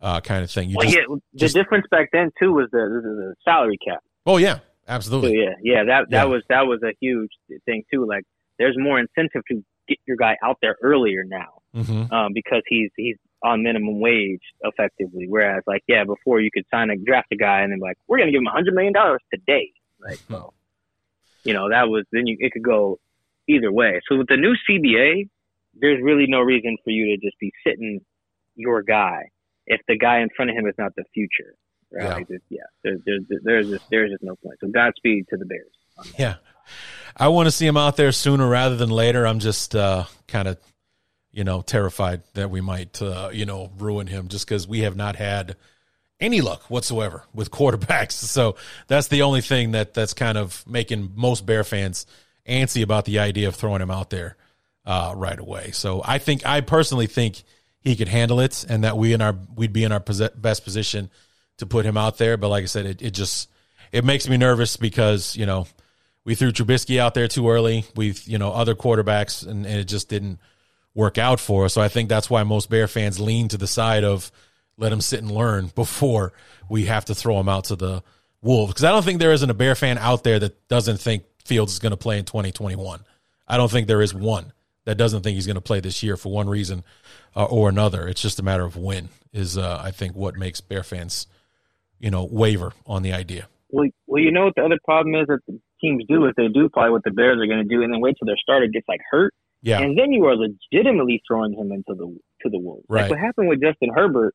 uh, kind of thing. You well, just, yeah, the just, difference back then too was the, the, the salary cap. Oh yeah, absolutely. So, yeah, yeah, that that yeah. was that was a huge thing too. Like, there's more incentive to get your guy out there earlier now mm-hmm. um, because he's he's on minimum wage effectively. Whereas like yeah, before you could sign a draft a guy and then like we're gonna give him a hundred million dollars today. Like [LAUGHS] so, you know that was then you it could go either way. So with the new CBA, there's really no reason for you to just be sitting your guy if the guy in front of him is not the future. Right? Yeah, like yeah there's, there's, there's, just, there's just no point. So Godspeed to the Bears. Yeah. I want to see him out there sooner rather than later. I'm just uh, kind of you know, terrified that we might, uh, you know, ruin him just because we have not had any luck whatsoever with quarterbacks. [LAUGHS] So that's the only thing that that's kind of making most Bear fans antsy about the idea of throwing him out there uh, right away. So I think I personally think he could handle it, and that we in our we'd be in our best position to put him out there. But like I said, it, it just it makes me nervous because you know we threw Trubisky out there too early. We've you know other quarterbacks, and, and it just didn't work out for us. So I think that's why most Bear fans lean to the side of let him sit and learn [LAUGHS] before we have to throw him out to the wolves. Because I don't think there isn't a Bear fan out there that doesn't think Fields is going to play in 2021. I don't think there is one that doesn't think he's going to play this year for one reason uh, or another. It's just a matter of when is uh, I think what makes Bear fans, you know, waver on the idea. Well, well, you know what the other problem is that the teams do is they do probably what the Bears are going to do, and then wait till their starter gets like hurt, Yeah, and then you are legitimately throwing him into the to the wolves. Right. Like what happened with Justin Herbert,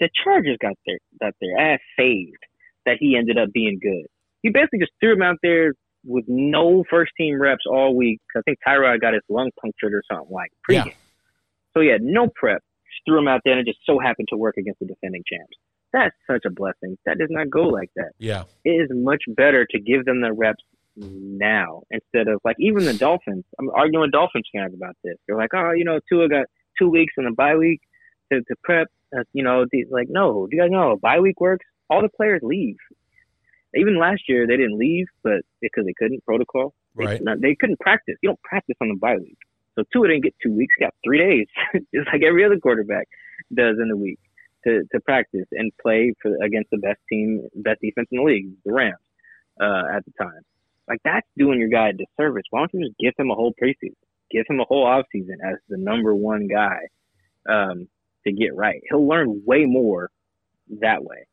the Chargers got their got their ass saved that he ended up being good. He basically just threw him out there with no first team reps all week. I think Tyrod got his lung punctured or something like pregame. Yeah. So he had no prep. Just threw him out there and it just so happened to work against the defending champs. That's such a blessing. That does not go like that yeah, it is much better to give them the reps now instead of like even the Dolphins. I'm arguing with Dolphins fans about this. They're like, oh, you know, Tua got two weeks in the bye week to, to prep. Uh, you know, the, like, no, do you guys know a bye week works? All the players leave. Even last year, they didn't leave, but because they couldn't protocol, they, Right. no, they couldn't practice. You don't practice on the bye week. So Tua didn't get two weeks; he got three days, [LAUGHS] just like every other quarterback does in the week to to practice and play for against the best team, best defense in the league, the Rams, uh, at the time. Like that's doing your guy a disservice. Why don't you just give him a whole preseason, give him a whole offseason as the number one guy um, to get right? He'll learn way more that way.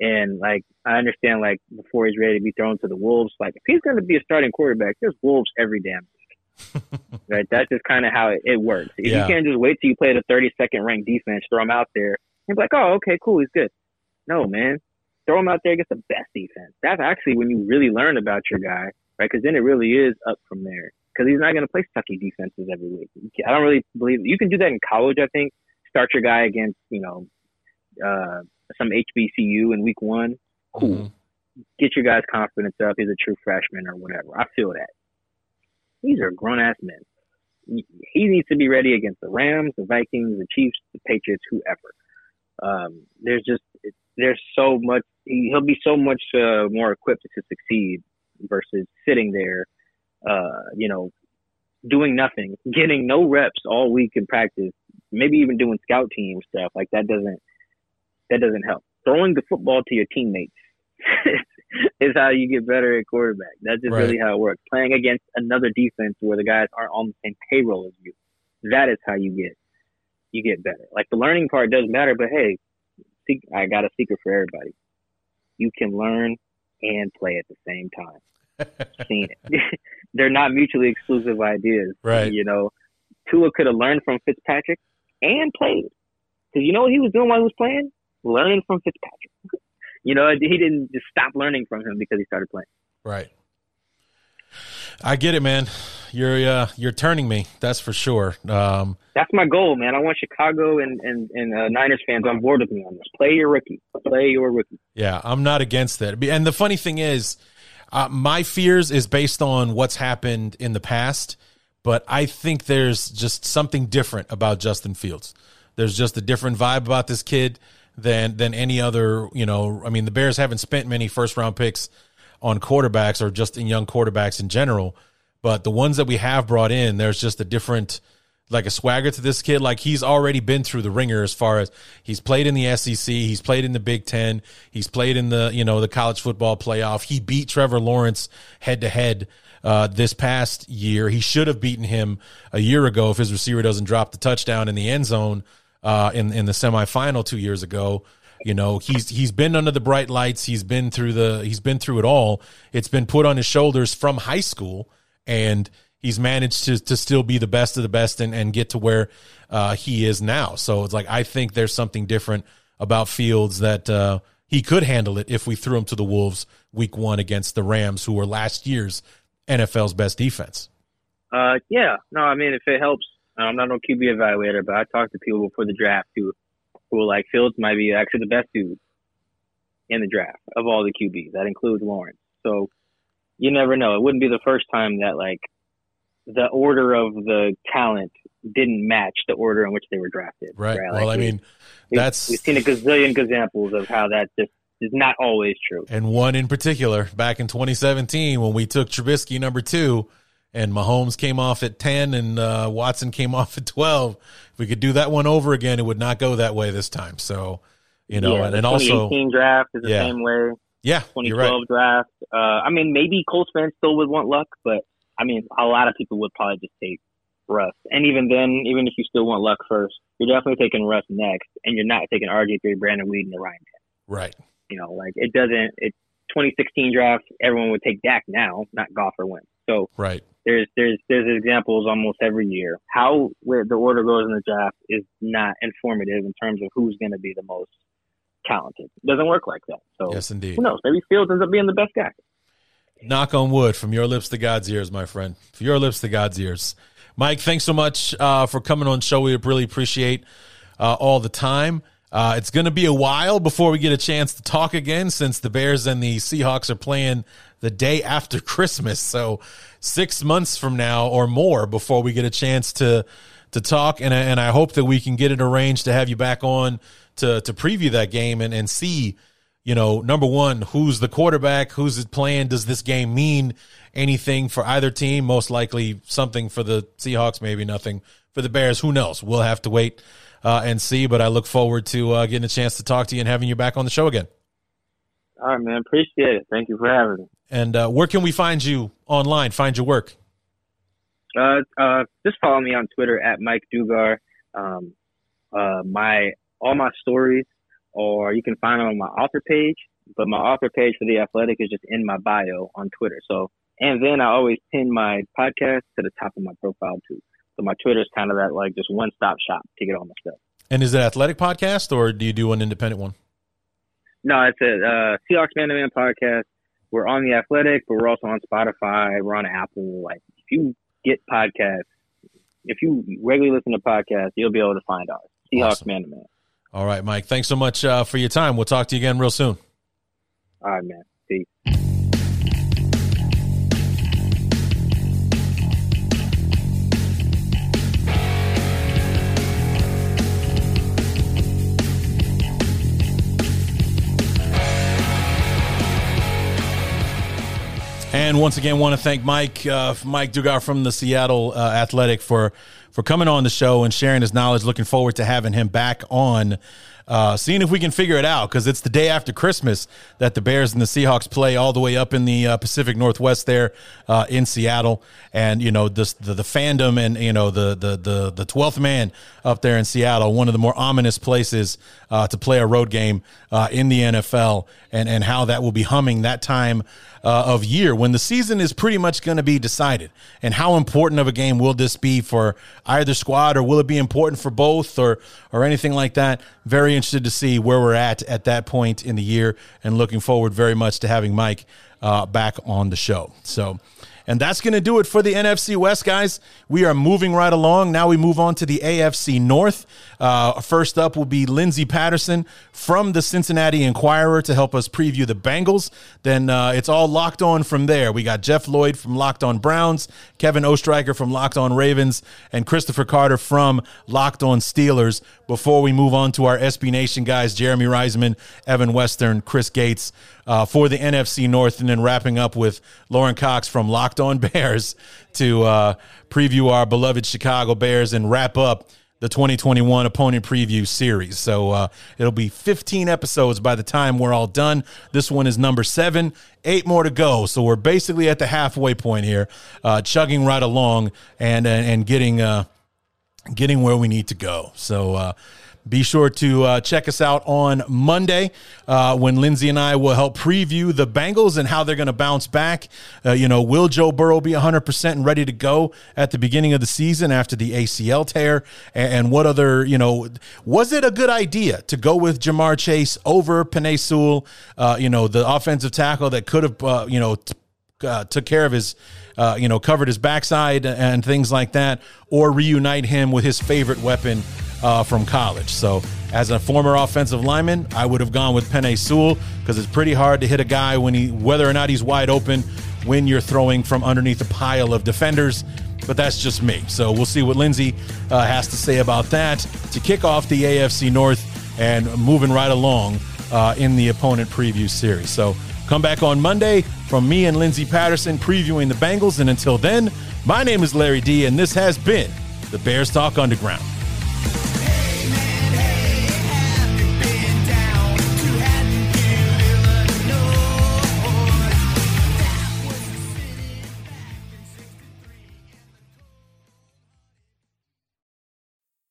And like I understand, like before he's ready to be thrown to the wolves, like if he's going to be a starting quarterback, there's wolves every damn week. [LAUGHS] right? That's just kind of how it, it works. If Yeah. you can't just wait till you play the 32nd ranked defense, throw him out there, be like, oh, okay, cool, he's good. No, man, throw him out there against the best defense. That's actually when you really learn about your guy, right? Because then it really is up from there. Because he's not going to play sucky defenses every week. I don't really believe you can do that in college. I think start your guy against you know uh, some HBCU in week one. Cool. Mhm. Get your guy's confidence up. He's a true freshman or whatever. I feel that. These are grown ass men. He needs to be ready against the Rams, the Vikings, the Chiefs, the Patriots, whoever. Um, there's just there's so much. He, he'll be so much uh, more equipped to succeed versus sitting there, uh, you know, doing nothing, getting no reps all week in practice, maybe even doing scout team stuff. Like that doesn't that doesn't help. Throwing the football to your teammates [LAUGHS] is how you get better at quarterback. That's just Right. really how it works. Playing against another defense where the guys aren't on the same payroll as you. That is how you get you get better. Like the learning part does matter, but hey, see, I got a secret for everybody. You can learn and play at the same time. [LAUGHS] Seen it. [LAUGHS] They're not mutually exclusive ideas. Right. You know, Tua could have learned from Fitzpatrick and played. Because you know what he was doing while he was playing? Learning from Fitzpatrick. [LAUGHS] You know, he didn't just stop learning from him because he started playing. Right. I get it, man. You're uh, you're turning me. That's for sure. Um, That's my goal, man. I want Chicago and and, and uh, Niners fans on board with me on this. Play your rookie. Play your rookie. Yeah, I'm not against that. And the funny thing is, uh, my fears is based on what's happened in the past, but I think there's just something different about Justin Fields. There's just a different vibe about this kid than than any other. You know, I mean, the Bears haven't spent many first round picks on quarterbacks or just in young quarterbacks in general, but the ones that we have brought in, there's just a different like a swagger to this kid. Like he's already been through the wringer as far as he's played in the SEC, he's played in the Big Ten, he's played in the you know the college football playoff. He beat Trevor Lawrence head to head this past year. He should have beaten him a year ago if his receiver doesn't drop the touchdown in the end zone uh, in in the semifinal two years ago. You know, he's he's been under the bright lights. He's been through the he's been through it all. It's been put on his shoulders from high school, and he's managed to to still be the best of the best and, and get to where uh, he is now. So it's like I think there's something different about Fields that uh, he could handle it if we threw him to the Wolves week one against the Rams, who were last year's NFL's best defense. Uh, yeah. No, I mean, if it helps, I'm not no QB evaluator, but I talked to people before the draft who, were like, Fields might be actually the best dude in the draft of all the QBs. That includes Lawrence. So you never know. It wouldn't be the first time that like the order of the talent didn't match the order in which they were drafted. Right. Like, well, I we- mean, we've- that's we've seen a gazillion examples of how that just is not always true. and one in particular back in 2017 when we took Trubisky number two and Mahomes came off at 10 and uh, Watson came [LAUGHS] off at 12. If we could do that one over again, it would not go that way this time. So, you know, yeah, and, the and also, 2018 draft is the Yeah. same way. yeah, you're right. 2012 draft. Uh, I mean, maybe Colts fans still would want luck, but I mean, a lot of people would probably just take Russ. And even then, even if you still want Luck first, you're definitely taking Russ next, and you're not taking RG3, Brandon Weeden, and Ryan. Right. You know, like it doesn't. It 2016 draft, everyone would take Dak now, not Goff or Wentz. So right. There's there's there's examples almost every year. How where the order goes in the draft is not informative in terms of who's going to be the most talented. It doesn't work like that. So yes, indeed. Who knows? Maybe Fields ends up being the best guy. Knock on wood from your lips to God's ears, my friend. From your lips to God's ears. Mike, thanks so much uh, for coming on show. We really appreciate uh, all the time. Uh, it's going to be a while before we get a chance to talk again since the Bears and the Seahawks are playing the day after [LAUGHS] Christmas. So six months from now or more before we get a chance to to talk. And, and I hope that we can get it arranged to have you back on to to preview that game and, and see, you know, number one, who's the quarterback, who's it playing, does this game mean anything for either team? Most likely something for the Seahawks, maybe nothing for the Bears. Who knows? We'll have to wait uh, and see. But I look forward to uh, getting a chance to talk to you and having you back on the show again. All right, man. Appreciate it. Thank you for having me. And uh, where can we find you online? Find your work. Uh, uh, just follow me on Twitter at Mike Dugar. Um, uh, my all my stories, or you can find them on my author page. But my author page for the Athletic is just in my bio on Twitter. So, and then I always pin my podcast to the top of my profile too. So my Twitter is kind of that like just one stop shop to get all my stuff. And is it athletic podcast or do you do an independent one? No, it's a uh, Seahawks Man to Man podcast. We're on the Athletic, but we're also on Spotify. We're on Apple. Like if you get podcasts, if you regularly listen to podcasts, you'll be able to find ours. Seahawks awesome. Man to Man. All right, Mike. Thanks so much uh, for your time. We'll talk to you again real soon. All right, man. Peace. And once again, want to thank Mike, uh, Mike Dugar from the Seattle uh, Athletic for for coming on the show and sharing his knowledge. Looking forward to having him back on uh, seeing if we can figure it out because it's the day after Christmas that the Bears and the Seahawks play all the way up in the uh, Pacific Northwest there uh, in Seattle, and you know this, the the fandom and you know the the the the twelfth man up there in Seattle, one of the more ominous places uh, to play a road game uh, in the NFL, and and how that will be humming that time uh, of year when the season is pretty much going to be decided, and how important of a game will this be for either squad, or will it be important for both, or or anything like that? Very interested to see where we're at at that point in the year and looking forward very much to having Mike uh, back on the show. So, and that's going to do it for the NFC West, guys. We are moving right along. Now we move on to the AFC North. Uh, first up will be Lindsey Patterson from the Cincinnati Enquirer to help us preview the Bengals. Then uh, it's all locked on from there. We got Jeff Lloyd from Locked On Browns, Kevin Oestreicher from Locked On Ravens, and Christopher Carter from Locked On Steelers. Before we move on to our SB Nation guys, Jeremy Reisman, Evan Western, Chris Gates uh, for the NFC North, and then wrapping up with Lauren Cox from Locked On Bears to uh, preview our beloved Chicago Bears and wrap up the 2021 opponent preview series. So uh, it'll be 15 episodes by the time we're all done. This one is number seven, eight more to go. So we're basically at the halfway point here, uh, chugging right along and and, and getting uh, getting where we need to go. So uh, be sure to uh, check us out on Monday uh, when Lindsey and I will help preview the Bengals and how they're going to bounce back. Uh, you know, will Joe Burrow be 100% and ready to go at the beginning of the season after the ACL tear? And, and what other, you know, was it a good idea to go with Ja'Marr Chase over Penei Sewell, uh, you know, the offensive tackle that could have, uh, you know, t- uh, took care of his, uh, you know, covered his backside and things like that, or reunite him with his favorite weapon uh, from college. So, as a former offensive lineman, I would have gone with Penei Sewell because it's pretty hard to hit a guy when he, whether or not he's wide open, when you're throwing from underneath a pile of defenders. But that's just me. So we'll see what Lindsey uh, has to say about that to kick off the AFC North and moving right along uh, in the opponent preview series. So come back on Monday from me and Lindsey Patterson previewing the Bengals. And until then, my name is Larry D, and this has been the Bears Talk Underground.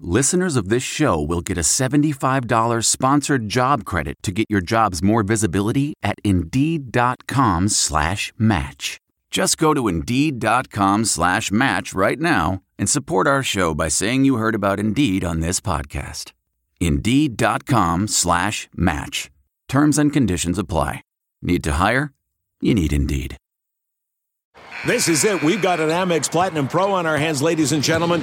listeners of this show will get a $75 sponsored job credit to get your jobs more visibility at Indeed.com slash match. Just go to Indeed.com slash match right now and support our show by saying you heard about Indeed on this podcast. Indeed.com slash match. Terms and conditions apply. Need to hire? You need Indeed. This is it. We've got an Amex Platinum Pro on our hands, ladies and gentlemen.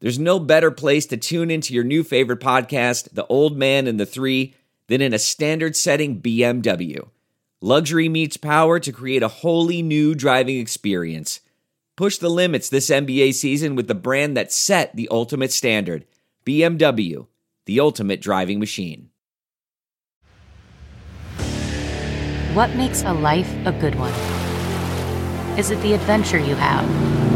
there's no better place to tune into your new favorite podcast, The Old Man and the Three, than in a standard setting BMW. Luxury meets power to create a wholly new driving experience. Push the limits this NBA season with the brand that set the ultimate standard BMW, the ultimate driving machine. What makes a life a good one? Is it the adventure you have?